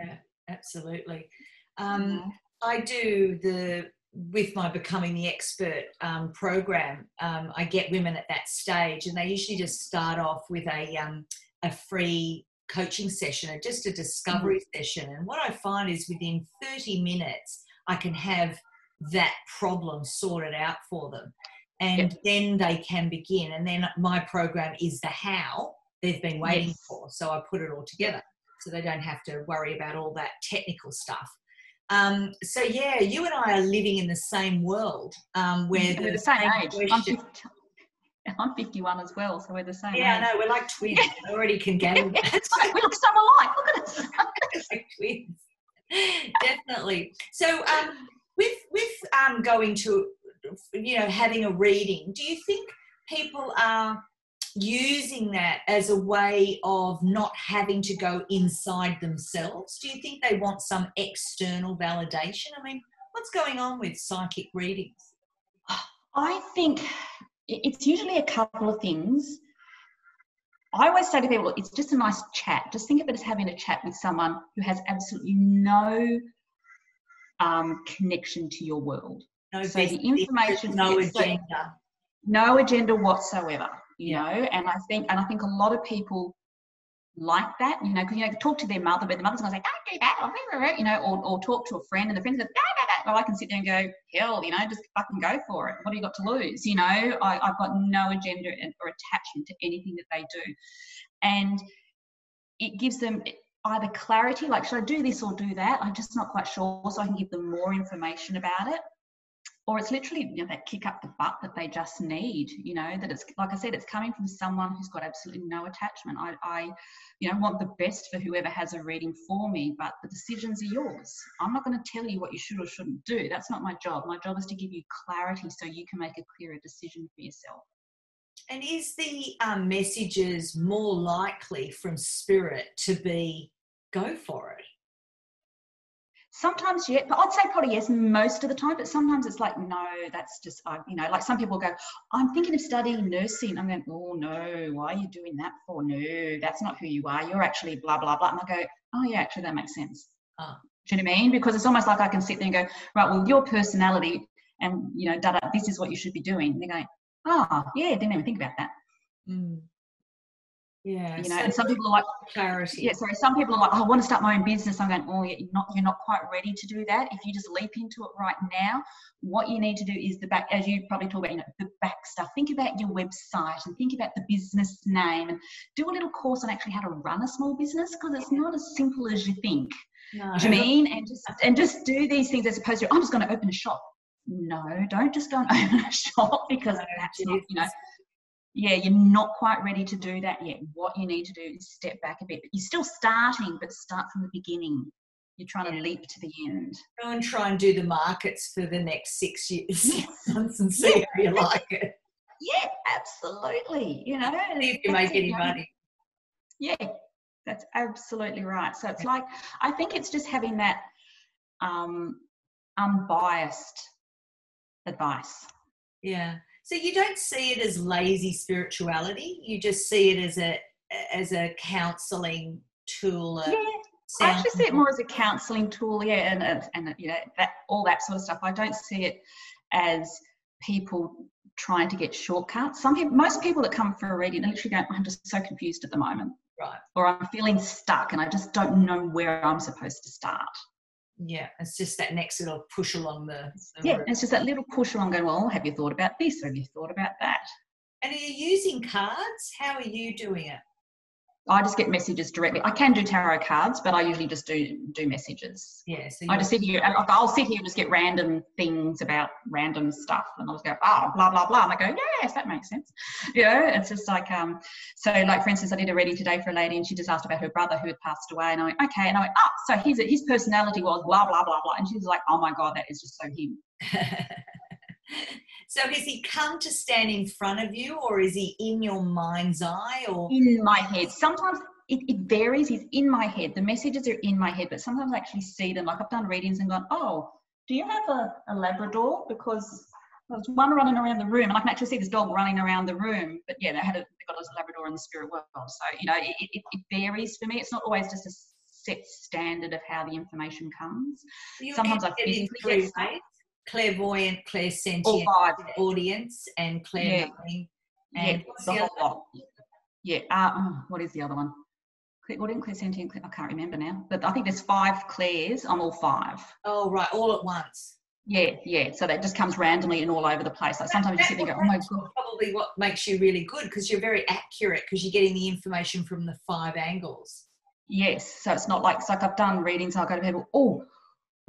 Yeah, absolutely. Um, I do the with my becoming the expert um, program. Um, I get women at that stage, and they usually just start off with a um, a free coaching session or just a discovery mm-hmm. session. And what I find is within 30 minutes, I can have that problem sorted out for them. And yep. then they can begin. And then my program is the how they've been waiting yes. for. So I put it all together so they don't have to worry about all that technical stuff. Um, so yeah, you and I are living in the same world um, where we're the same, age. I'm, 50, I'm 51 as well, so we're the same. Yeah, age. I know. We're like twins. I already can gather. we look so alike. Look at us. like twins. Definitely. So um, with with um, going to you know having a reading, do you think people are using that as a way of not having to go inside themselves? Do you think they want some external validation? I mean, what's going on with psychic readings? I think it's usually a couple of things. I always say to people, it's just a nice chat. Just think of it as having a chat with someone who has absolutely no um, connection to your world. No, so the information, no agenda. No agenda whatsoever you know and i think and i think a lot of people like that you know because you know talk to their mother but the mother's to say don't do that you know or, or talk to a friend and the friend's like, friend says well i can sit there and go hell you know just fucking go for it. What do you got to lose? You know I, i've got no agenda or attachment to anything that they do. And it gives them either clarity like should i do this or do that? I'm just not quite sure so i can give them more information about it or it's literally you know, that kick up the butt that they just need you know that it's like i said it's coming from someone who's got absolutely no attachment. I, I you know want the best for whoever has a reading for me but the decisions are yours. I'm not going to tell you what you should or shouldn't do. That's not my job. My job is to give you clarity so you can make a clearer decision for yourself. And is the um, messages more likely from spirit to be go for it Sometimes, yeah, but I'd say probably yes most of the time. But sometimes it's like, no, that's just, uh, you know, like some people go, I'm thinking of studying nursing. I'm going, oh no, why are you doing that for? No, that's not who you are. You're actually blah blah blah. And I go, oh yeah, actually that makes sense. Uh, do you know what I mean? Because it's almost like I can sit there and go, right, well, your personality and you know, da, da, this is what you should be doing. And they're going, oh yeah, didn't even think about that. Mm. Yeah. You know, and some people are like clarity. Yeah, sorry. Some people are like, oh, I want to start my own business. I'm going, oh, you're not you're not quite ready to do that. If you just leap into it right now, what you need to do is the back, as you probably talk about, you know, the back stuff. Think about your website and think about the business name and do a little course on actually how to run a small business because it's not as simple as you think. No. Do you mean? And just and just do these things as opposed to I'm just going to open a shop. No, don't just go and open a shop because no, that's not, you know yeah, you're not quite ready to do that yet. What you need to do is step back a bit. But You're still starting, but start from the beginning. You're trying to leap to the end. Go and try and do the markets for the next six years, months, and see yeah. how you like it. Yeah, absolutely. You know, see if you make any money. Yeah, that's absolutely right. So it's like I think it's just having that um, unbiased advice. Yeah. So you don't see it as lazy spirituality. You just see it as a as a counselling tool. yeah. I actually see it more as a counselling tool, yeah, and, and and you know that all that sort of stuff. I don't see it as people trying to get shortcuts. Some people, most people that come for a reading, they're literally go, "I'm just so confused at the moment," right? Or I'm feeling stuck and I just don't know where I'm supposed to start yeah it's just that next little push along the, the yeah it's just that little push along going well have you thought about this? Have you thought about that? And are you using cards? How are you doing it I just get messages directly. I can do tarot cards, but I usually just do do messages. Yeah. So I just sit here. And I'll sit here and just get random things about random stuff, and I'll just go, oh, blah blah blah, and I go, yes, that makes sense. You know, it's just like um. So like for instance, I did a reading today for a lady, and she just asked about her brother who had passed away, and I went, okay, and I went, oh, so his his personality was blah blah blah blah, and she was like, oh my god, that is just so him. So has he come to stand in front of you or is he in your mind's eye or in my head? Sometimes it, it varies. He's in my head. The messages are in my head, but sometimes I actually see them. Like I've done readings and gone, Oh, do you have a, a Labrador? Because there's one running around the room and I can actually see this dog running around the room. But yeah, they had a, they got a Labrador in the spirit world. So, you know, it, it, it varies for me. It's not always just a set standard of how the information comes. Sometimes I physically get clairvoyant, clairsentient audience, and clair yeah. And yeah. Yeah. Uh, oh, what is the other one? What in clairsentient? I can't remember now. But I think there's five clairs on all five. Oh right, all at once. Yeah, yeah. So that just comes randomly and all over the place. Like sometimes you sit there and go, "Oh my god!" Probably what makes you really good because you're very accurate because you're getting the information from the five angles. Yes. So it's not like it's like I've done readings. I go to people. Oh,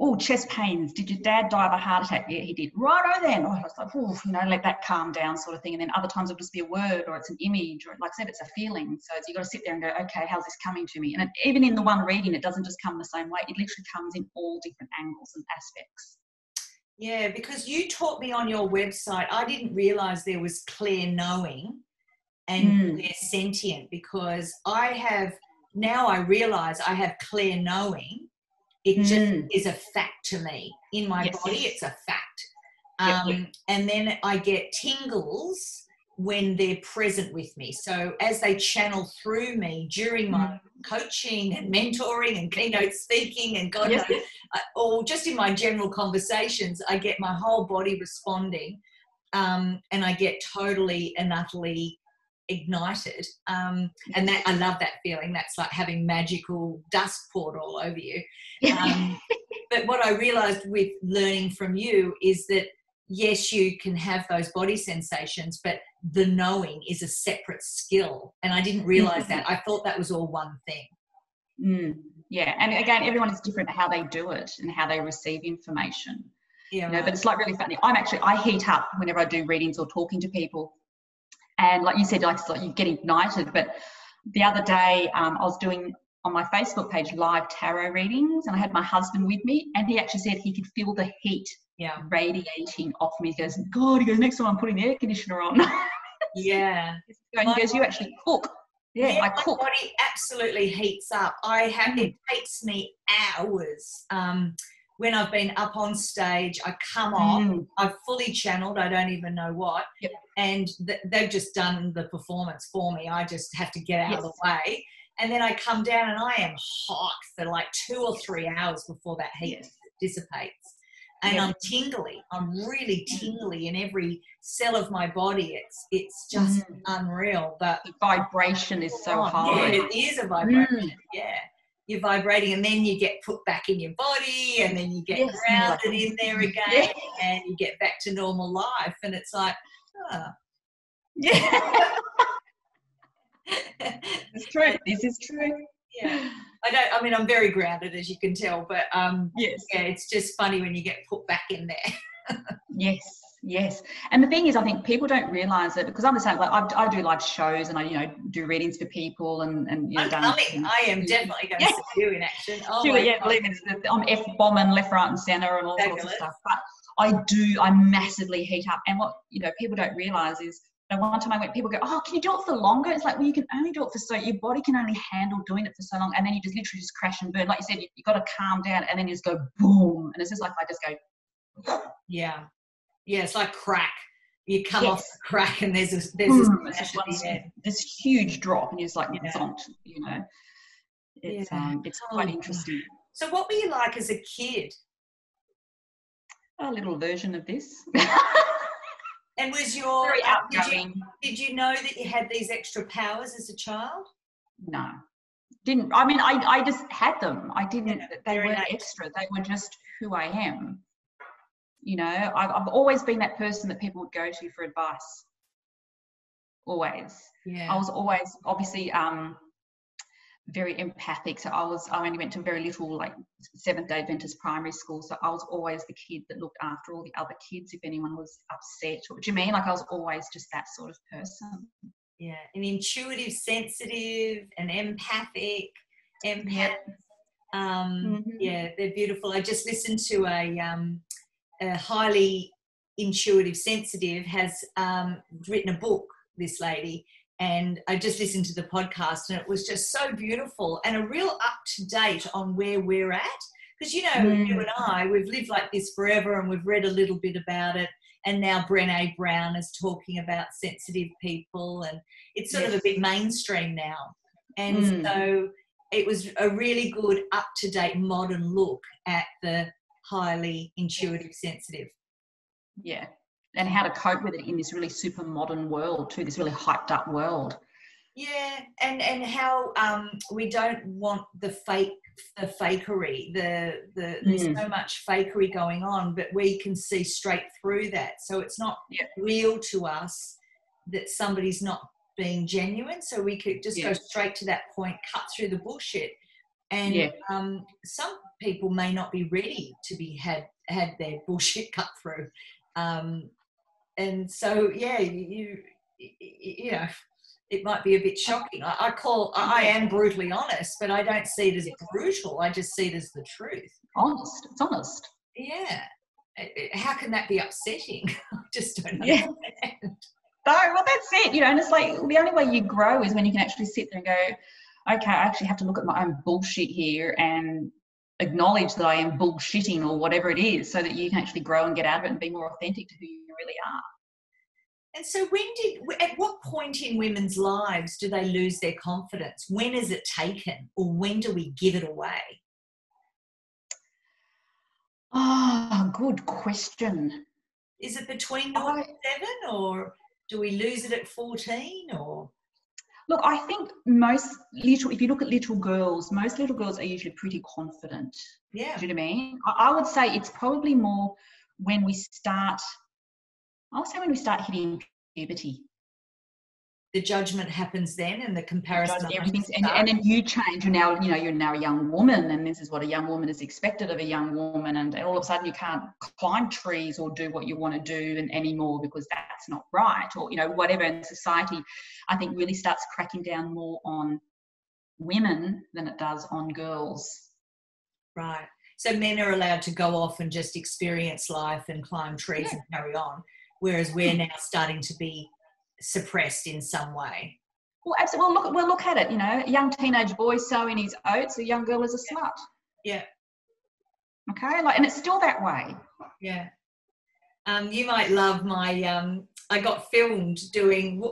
oh, chest pains. Did your dad die of a heart attack? Yeah, he did. Right Righto then. Oh, I was like, oh, you know, let that calm down sort of thing. And then other times it'll just be a word or it's an image or like I said, it's a feeling. So you've got to sit there and go, okay, how's this coming to me? And it, even in the one reading, it doesn't just come the same way. It literally comes in all different angles and aspects. Yeah, because you taught me on your website, I didn't realize there was clear knowing and mm. clairsentient because I have now I realize I have clear knowing it just mm. is a fact to me. In my yes, body, yes. it's a fact. Um, yep, yep. And then I get tingles when they're present with me. So as they channel through me during my mm. coaching and mentoring and keynote speaking and God yes. knows, or just in my general conversations, I get my whole body responding. Um, and I get totally and utterly ignited um, and that i love that feeling. That's like having magical dust poured all over you. Um, but what i realized with learning from you is that yes you can have those body sensations but the knowing is a separate skill and i didn't realize that. I thought that was all one thing. Mm, yeah and again everyone is different how they do it and how they receive information. Yeah, you know, right. but it's like really funny. I'm actually I heat up whenever I do readings or talking to people and like you said, like, it's like you get ignited. But the other day, um, I was doing on my Facebook page live tarot readings, and I had my husband with me, and he actually said he could feel the heat yeah. radiating off me. He goes, God, he goes, next time I'm putting the air conditioner on. yeah. and he goes, you actually cook. Yeah, yeah I cook. My body absolutely heats up. I have, mm. it takes me hours. Um, when I've been up on stage, I come off, mm. I've fully channeled, I don't even know what, yep. and th- they've just done the performance for me. I just have to get out yes. of the way. And then I come down and I am hot for like two or three hours before that heat yes. dissipates. And I'm tingly. I'm really mm. tingly in every cell of my body. It's it's just mm. unreal. But the vibration is so high. Yeah, it is a vibration. Mm. Yeah you're vibrating and then you get put back in your body and then you get yes, grounded in there again yeah. and you get back to normal life and it's like oh. yeah it's true. This is true. Yeah. I don't i mean i'm very grounded as you can tell but um yes. yeah it's just funny when you get put back in there. Yes Yes, and the thing is, I think people don't realise it because I'm the same. Like I, I do live shows and I, you know, do readings for people and and you know. I'm coming. And, I am definitely going to see you in action. Oh sure, yeah, believe I'm f bombing left, right, and centre and all Fabulous. sorts of stuff. But I do, I massively heat up, and what you know people don't realise is. And one time I went, people go, "Oh, can you do it for longer?" It's like, well, you can only do it for so your body can only handle doing it for so long, and then you just literally just crash and burn. Like you said, you, you got to calm down, and then you just go boom, and it's just like I just go. Yeah, yeah, it's like crack. You come yes. off the crack and there's a, there's mm, this, this huge drop and it's like yeah. zonked, you know. It's yeah. um it's quite oh. interesting. So what were you like as a kid? A little version of this. and was your very outgoing. Did you, did you know that you had these extra powers as a child? No. Didn't I mean I I just had them. I didn't they weren't extra. They were just who I am you know I've, I've always been that person that people would go to for advice. Always. Yeah. I was always obviously um very empathic. So i was i only went to very little like seventh day adventist primary school. So i was always the kid that looked after all the other kids if anyone was upset. Or do you mean? Like i was always just that sort of person. Yeah. An intuitive sensitive and empathic empath yeah. um mm-hmm. yeah they're beautiful. I just listened to a um a highly intuitive sensitive has um, written a book this lady and i just listened to the podcast and it was just so beautiful and a real up to date on where we're at because you know mm. you and i we've lived like this forever and we've read a little bit about it and now Brené Brown is talking about sensitive people and it's sort yes. of a bit mainstream now and mm. so it was a really good up to date modern look at the highly intuitive sensitive. Yeah. And how to cope with it in this really super modern world too, this really hyped up world. Yeah, and and how um, we don't want the fake, the fakery, the the mm. there's so much fakery going on, but we can see straight through that. So it's not yeah. real to us that somebody's not being genuine. So we could just yeah. go straight to that point, cut through the bullshit, and yeah. um, some people may not be ready to be had had their bullshit cut through. Um, and so yeah you, you, you know it might be a bit shocking. I, I, call I am brutally honest but i don't see it as brutal. I just see it as the truth. Honest. It's honest. Yeah. How can that be upsetting? I just don't know yeah. No, well, that's it, you know, and it's like the only way you grow is when you can actually sit there and go, okay, I actually have to look at my own bullshit here and acknowledge that I am bullshitting or whatever it is so that you can actually grow and get out of it and be more authentic to who you really are. And so, when did, at what point in women's lives do they lose their confidence? When is it taken, or when do we give it away? Oh, good question. Is it between oh, seven, or do we lose it at 14, or? Look, I think most little, if you look at little girls, most little girls are usually pretty confident. Yeah. Do you know what I mean? I, I would say it's probably more when we start, I'll say when we start hitting puberty the judgment happens then and the comparison everything and, and then you change you're now you know you're now a young woman and this is what a young woman is expected of a young woman and all of a sudden you can't climb trees or do what you want to do and, anymore because that's not right or you know whatever in society i think really starts cracking down more on women than it does on girls right so men are allowed to go off and just experience life and climb trees yeah. and carry on whereas we're hmm. now starting to be suppressed in some way. Well, absolutely. Well, look, well, look at it. You know, a young teenage boy sowing his oats, a young girl is a yeah. slut. Yeah. Okay, like, and it's still that way. Yeah. Um, you might love my. Um, I got filmed doing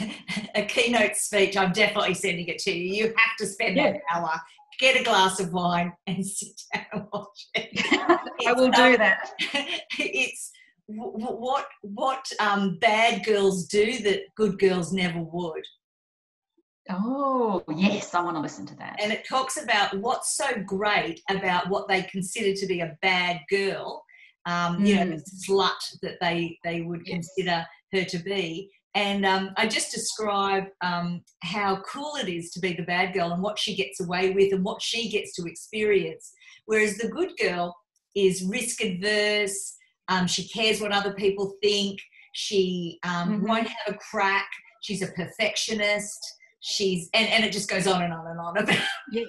a keynote speech. I'm definitely sending it to you. You have to spend yeah. an hour, get a glass of wine, and sit down and watch it. I will do that. It's what what um, bad girls do that good girls never would. Oh yes, I want to listen to that. And it talks about what's so great about what they consider to be a bad girl. Um, mm. You know, the mm. slut that they they would yes. consider her to be. And um, I just describe um, how cool it is to be the bad girl and what she gets away with and what she gets to experience. Whereas the good girl is risk adverse, Um, she cares what other people think. She um, mm-hmm. won't have a crack. She's a perfectionist. She's and, and it just goes on and on and on about yeah.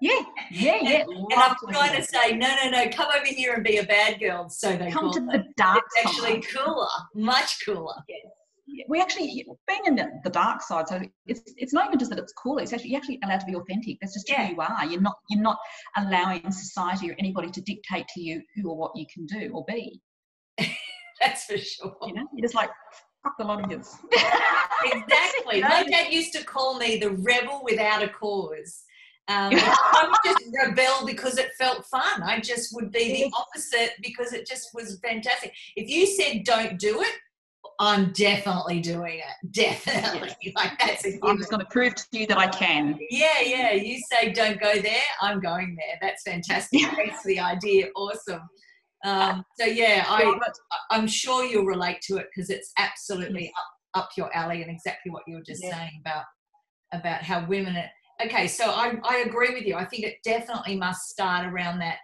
Yeah, yeah, yeah. And, and I'm trying to say, no, no, no, come over here and be a bad girl. So they come to it. the dark. It's actually cooler, much cooler. Yeah. We actually being in the, the, dark side, so it's it's not even just that it's cool. It's actually you're actually allowed to be authentic. That's just yeah. who you are. You're not you're not allowing society or anybody to dictate to you who or what you can do or be. That's for sure. You know, you're just like fuck the lot of yours. exactly. My dad used to call me the rebel without a cause. Um, I would just rebel because it felt fun. I just would be the opposite because it just was fantastic. If you said don't do it, I'm definitely doing it. Definitely. Yes. Like that's a I'm just going to prove to you that I can. Yeah, yeah. You say don't go there, I'm going there. That's fantastic. Thanks for the idea. Awesome. Um, so yeah, I, I'm sure you'll relate to it because it's absolutely up, up your alley and exactly what you were just yeah. saying about about how women. Are, okay, so I, I agree with you. I think it definitely must start around that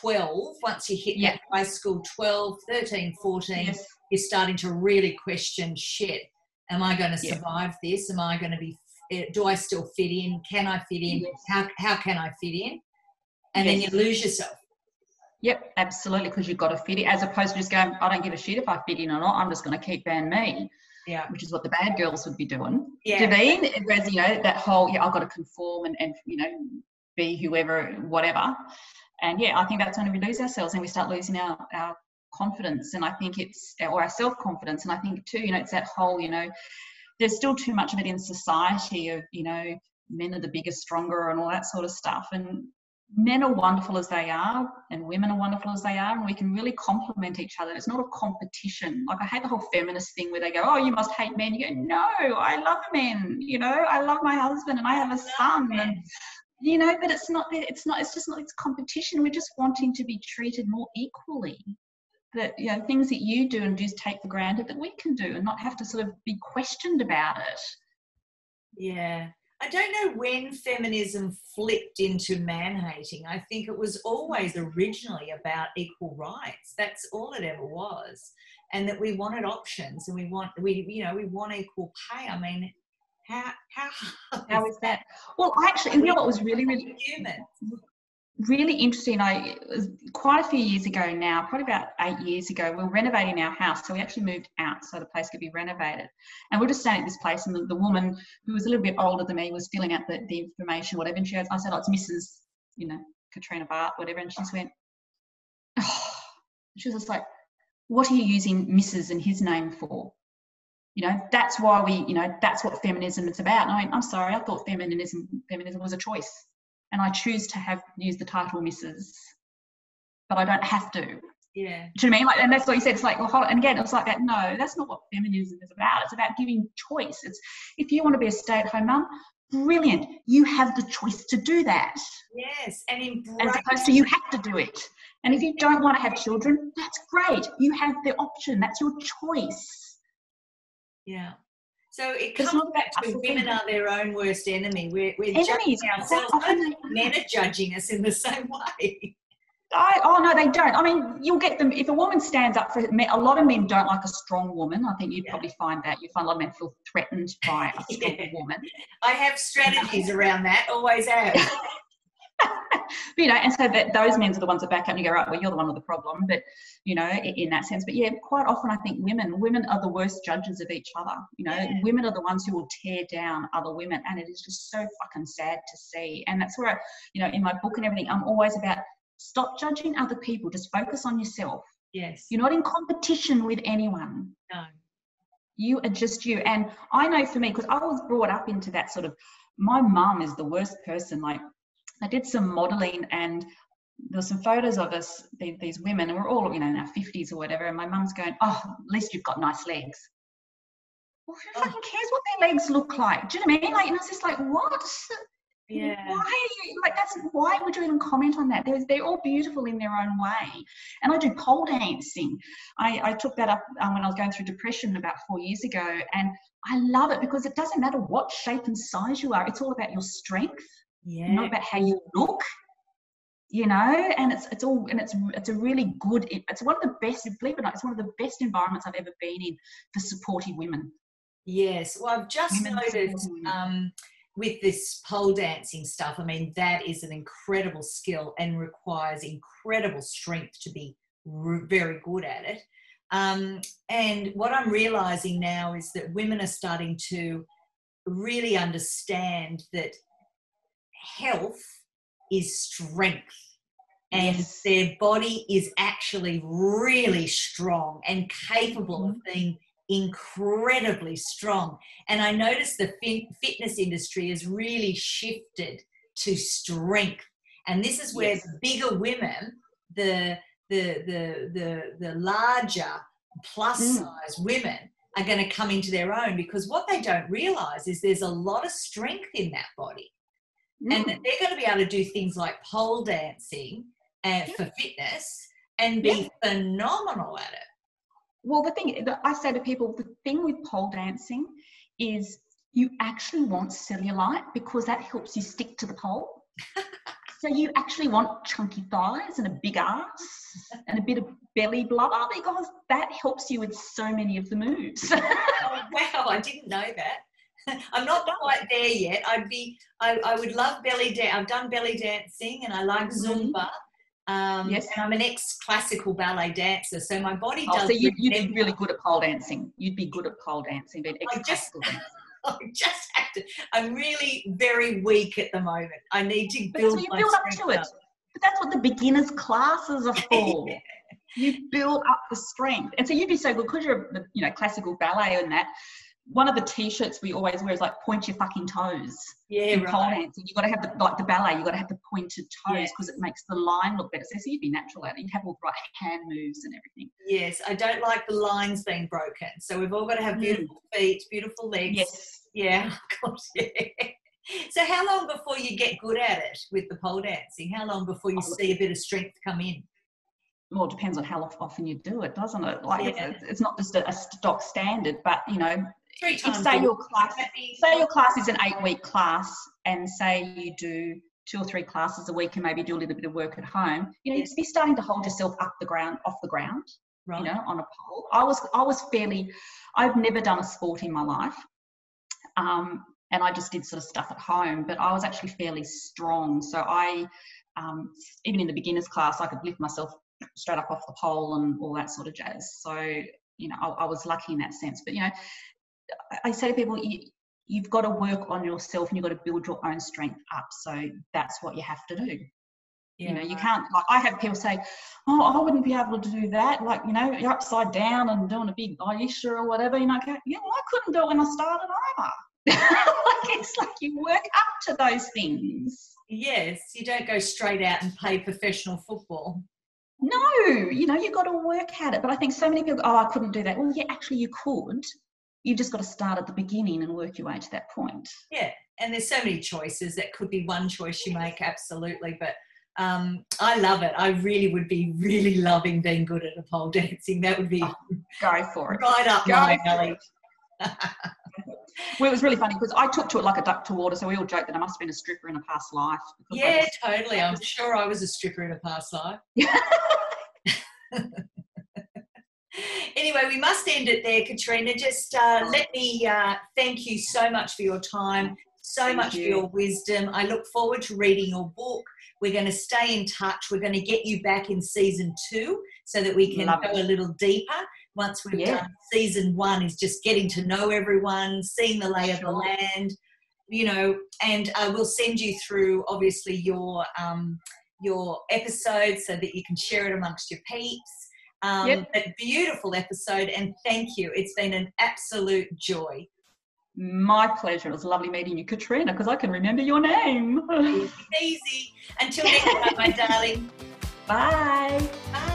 12 once you hit yeah. that high school 12 13 14 yes. you're starting to really question shit am i going to survive yeah. this am i going to be eh, do i still fit in can i fit in yes. how, how can i fit in and yes. then you lose yourself Yep, absolutely, because you've got to fit it, as opposed to just going, I don't give a shit if I fit in or not, I'm just going to keep being me. Yeah. Which is what the bad girls would be doing. Yeah. Devine, whereas, you know, that whole, yeah, I've got to conform and, and, you know, be whoever, whatever. And yeah, I think that's when we lose ourselves and we start losing our, our confidence. And I think it's, or our self confidence. And I think too, you know, it's that whole, you know, there's still too much of it in society of, you know, men are the bigger, stronger, and all that sort of stuff. And men are wonderful as they are and women are wonderful as they are and we can really complement each other. It's not a competition. Like i hate the whole feminist thing where they go oh you must hate men. You go no i love men you know? I love my husband and i have a son and you know? But it's not it's not it's just not it's competition. We're just wanting to be treated more equally. That you know things that you do and just take for granted that we can do and not have to sort of be questioned about it. Yeah I don't know when feminism flipped into man hating. I think it was always originally about equal rights. That's all it ever was. And that we wanted options and we want we you know, we want equal pay. I mean, how how how is that? Well actually you know what was really, really human really interesting. I quite a few years ago now, probably about eight years ago, we were renovating our house. So we actually moved out so the place could be renovated. And we are just staying at this place, and the, the, woman who was a little bit older than me was filling out the, the information, whatever. And she goes, I said, Oh, it's Mrs. You know, Katrina Bart, whatever. And she just went, Oh, she was just like, What are you using Mrs. and his name for? You know, that's why we, you know, that's what feminism is about. And I went, I'm sorry, I thought feminism feminism was a choice and I choose to have use the title Mrs. But I don't have to. Yeah. Do you know I mean? Like, and that's what you said. It's like, well, and again, it's like that. No, that's not what feminism is about. It's about giving choice. It's if you want to be a stay-at-home mum, brilliant. You have the choice to do that. Yes, and embrace. As opposed to you have to do it. And if you don't want to have children, that's great. You have the option. That's your choice. Yeah. So it comes back to women are their own worst enemy. We're, we're judging ourselves. Men are judging us in the same way. I, oh no, they don't. I mean, you'll get them if a woman stands up for men, a lot of men don't like a strong woman. I think you'd yeah. probably find that you find a lot of men feel threatened by a strong yeah. woman. I have strategies around that. Always have. you know, and so that those men are the ones that back up and you go, right, well, you're the one with the problem. But, you know, in, in that sense. But yeah, quite often I think women, women are the worst judges of each other. You know, yeah. women are the ones who will tear down other women. And it is just so fucking sad to see. And that's where, I, you know, in my book and everything, I'm always about stop judging other people, just focus on yourself. Yes. You're not in competition with anyone. No. You are just you. And I know for me, because I was brought up into that sort of, my mum is the worst person. Like I did some modeling and there were some photos of us, these women, and we're all, you know, in our 50s or whatever. And my mum's going, Oh, at least you've got nice legs. Well, who fucking cares what their legs look like? Do you know what I mean? Like, and I was just like, What? Yeah. Why are you like that's why would you even comment on that? They're, they're all beautiful in their own way. And I do pole dancing. I, I took that up um, when I was going through depression about four years ago. And I love it because it doesn't matter what shape and size you are, it's all about your strength yeah. not about how you look. you know and it's it's all and it's it's a really good it's one of the best believe it or not it's one of the best environments i've ever been in for supporting women yes well i've just women noticed um, with this pole dancing stuff i mean that is an incredible skill and requires incredible strength to be very good at it um, and what i'm realizing now is that women are starting to really understand that health is strength and yes. their body is actually really strong and capable mm-hmm. of being incredibly strong. And I noticed the fitness industry has really shifted to strength. And this is where yes. the bigger women, the the the the, the larger plus mm. size women are going to come into their own because what they don't realize is there's a lot of strength in that body. Mm. And that they're going to be able to do things like pole dancing yeah. for fitness and be yeah. phenomenal at it. Well, the thing I say to people, the thing with pole dancing is you actually want cellulite because that helps you stick to the pole. so you actually want chunky thighs and a big ass and a bit of belly blubber because that helps you with so many of the moves. oh, wow, I didn't know that. I'm not quite there yet. I'd be, I, I would love belly dance. I've done belly dancing and I like mm-hmm. Zumba. Um, yes. And I'm an ex classical ballet dancer, so my body oh, does. So you, would be really good at pole dancing. You'd be good at pole dancing, but I just, I just have to. I'm really very weak at the moment. I need to build. So you build up to it. But that's what the beginners classes are for. yeah. You build up the strength, and so you'd be so good because you're, you know, classical ballet and that one of the t-shirts we always wear is like point your fucking toes. Yeah, right. Pole dancing. You've got to have the like the ballet. You've got to have the pointed toes because yeah. it makes the line look better. So, you'd be natural at it. You'd have all the right hand moves and everything. Yes, I don't like the lines being broken. So we've all got to have mm. beautiful mm. feet, beautiful legs. Yes. Yeah. Of yeah. So how long before you get good at it with the pole dancing? How long before you oh, see a bit of strength come in? well, it depends on how often you do it, doesn't it? Like yeah. it's, it's, not just a, a, stock standard, but you know, Three times. Say your class, say your class is an eight-week class, and say you do two or three classes a week, and maybe do a little bit of work at home. You know, you'd be starting to hold yourself up the ground, off the ground. Right. You know, on a pole. I was, I was fairly. I've never done a sport in my life. Um, and I just did sort of stuff at home, but I was actually fairly strong. So I, um, even in the beginners class, I could lift myself straight up off the pole and all that sort of jazz. So you know, I, I was lucky in that sense. But you know, I say to people, you, you've got to work on yourself and you've got to build your own strength up. So that's what you have to do. Yeah. You know, you can't like I have people say, Oh, I wouldn't be able to do that. Like, you know, you're upside down and doing a big Aisha or whatever, you know, go, yeah, well, I couldn't do it when I started either. like it's like you work up to those things. Yes, you don't go straight out and play professional football. No, you know, you've got to work at it. But I think so many people, oh, I couldn't do that. Well, yeah, actually, you could you've just got to start at the beginning and work your way to that point. Yeah, and there's so many choices. That could be one choice you make, absolutely. But um, I love it. I really would be really loving being good at a pole dancing. That would be oh, go for it. Right up go my alley. well, it was really funny because I took to it like a duck to water. So we all joked that I must have been a stripper in a past life. Yeah, totally. I'm sure I was a stripper in a past life. anyway, we must end it there, Katrina. Just uh, let me uh, thank you so much for your time, so thank much you. for your wisdom. I look forward to reading your book. We're going to stay in touch. We're going to get you back in season two so that we can Love go it. a little deeper. Once we've yeah. done season one, is just getting to know everyone, seeing the lay sure. of the land, you know, and uh, we'll send you through obviously your um, your episodes so that you can share it amongst your peeps um, yep. But beautiful episode, and thank you. It's been an absolute joy. My pleasure. It was lovely meeting you, Katrina, because I can remember your name. easy. Until next time, my darling. Bye. Bye.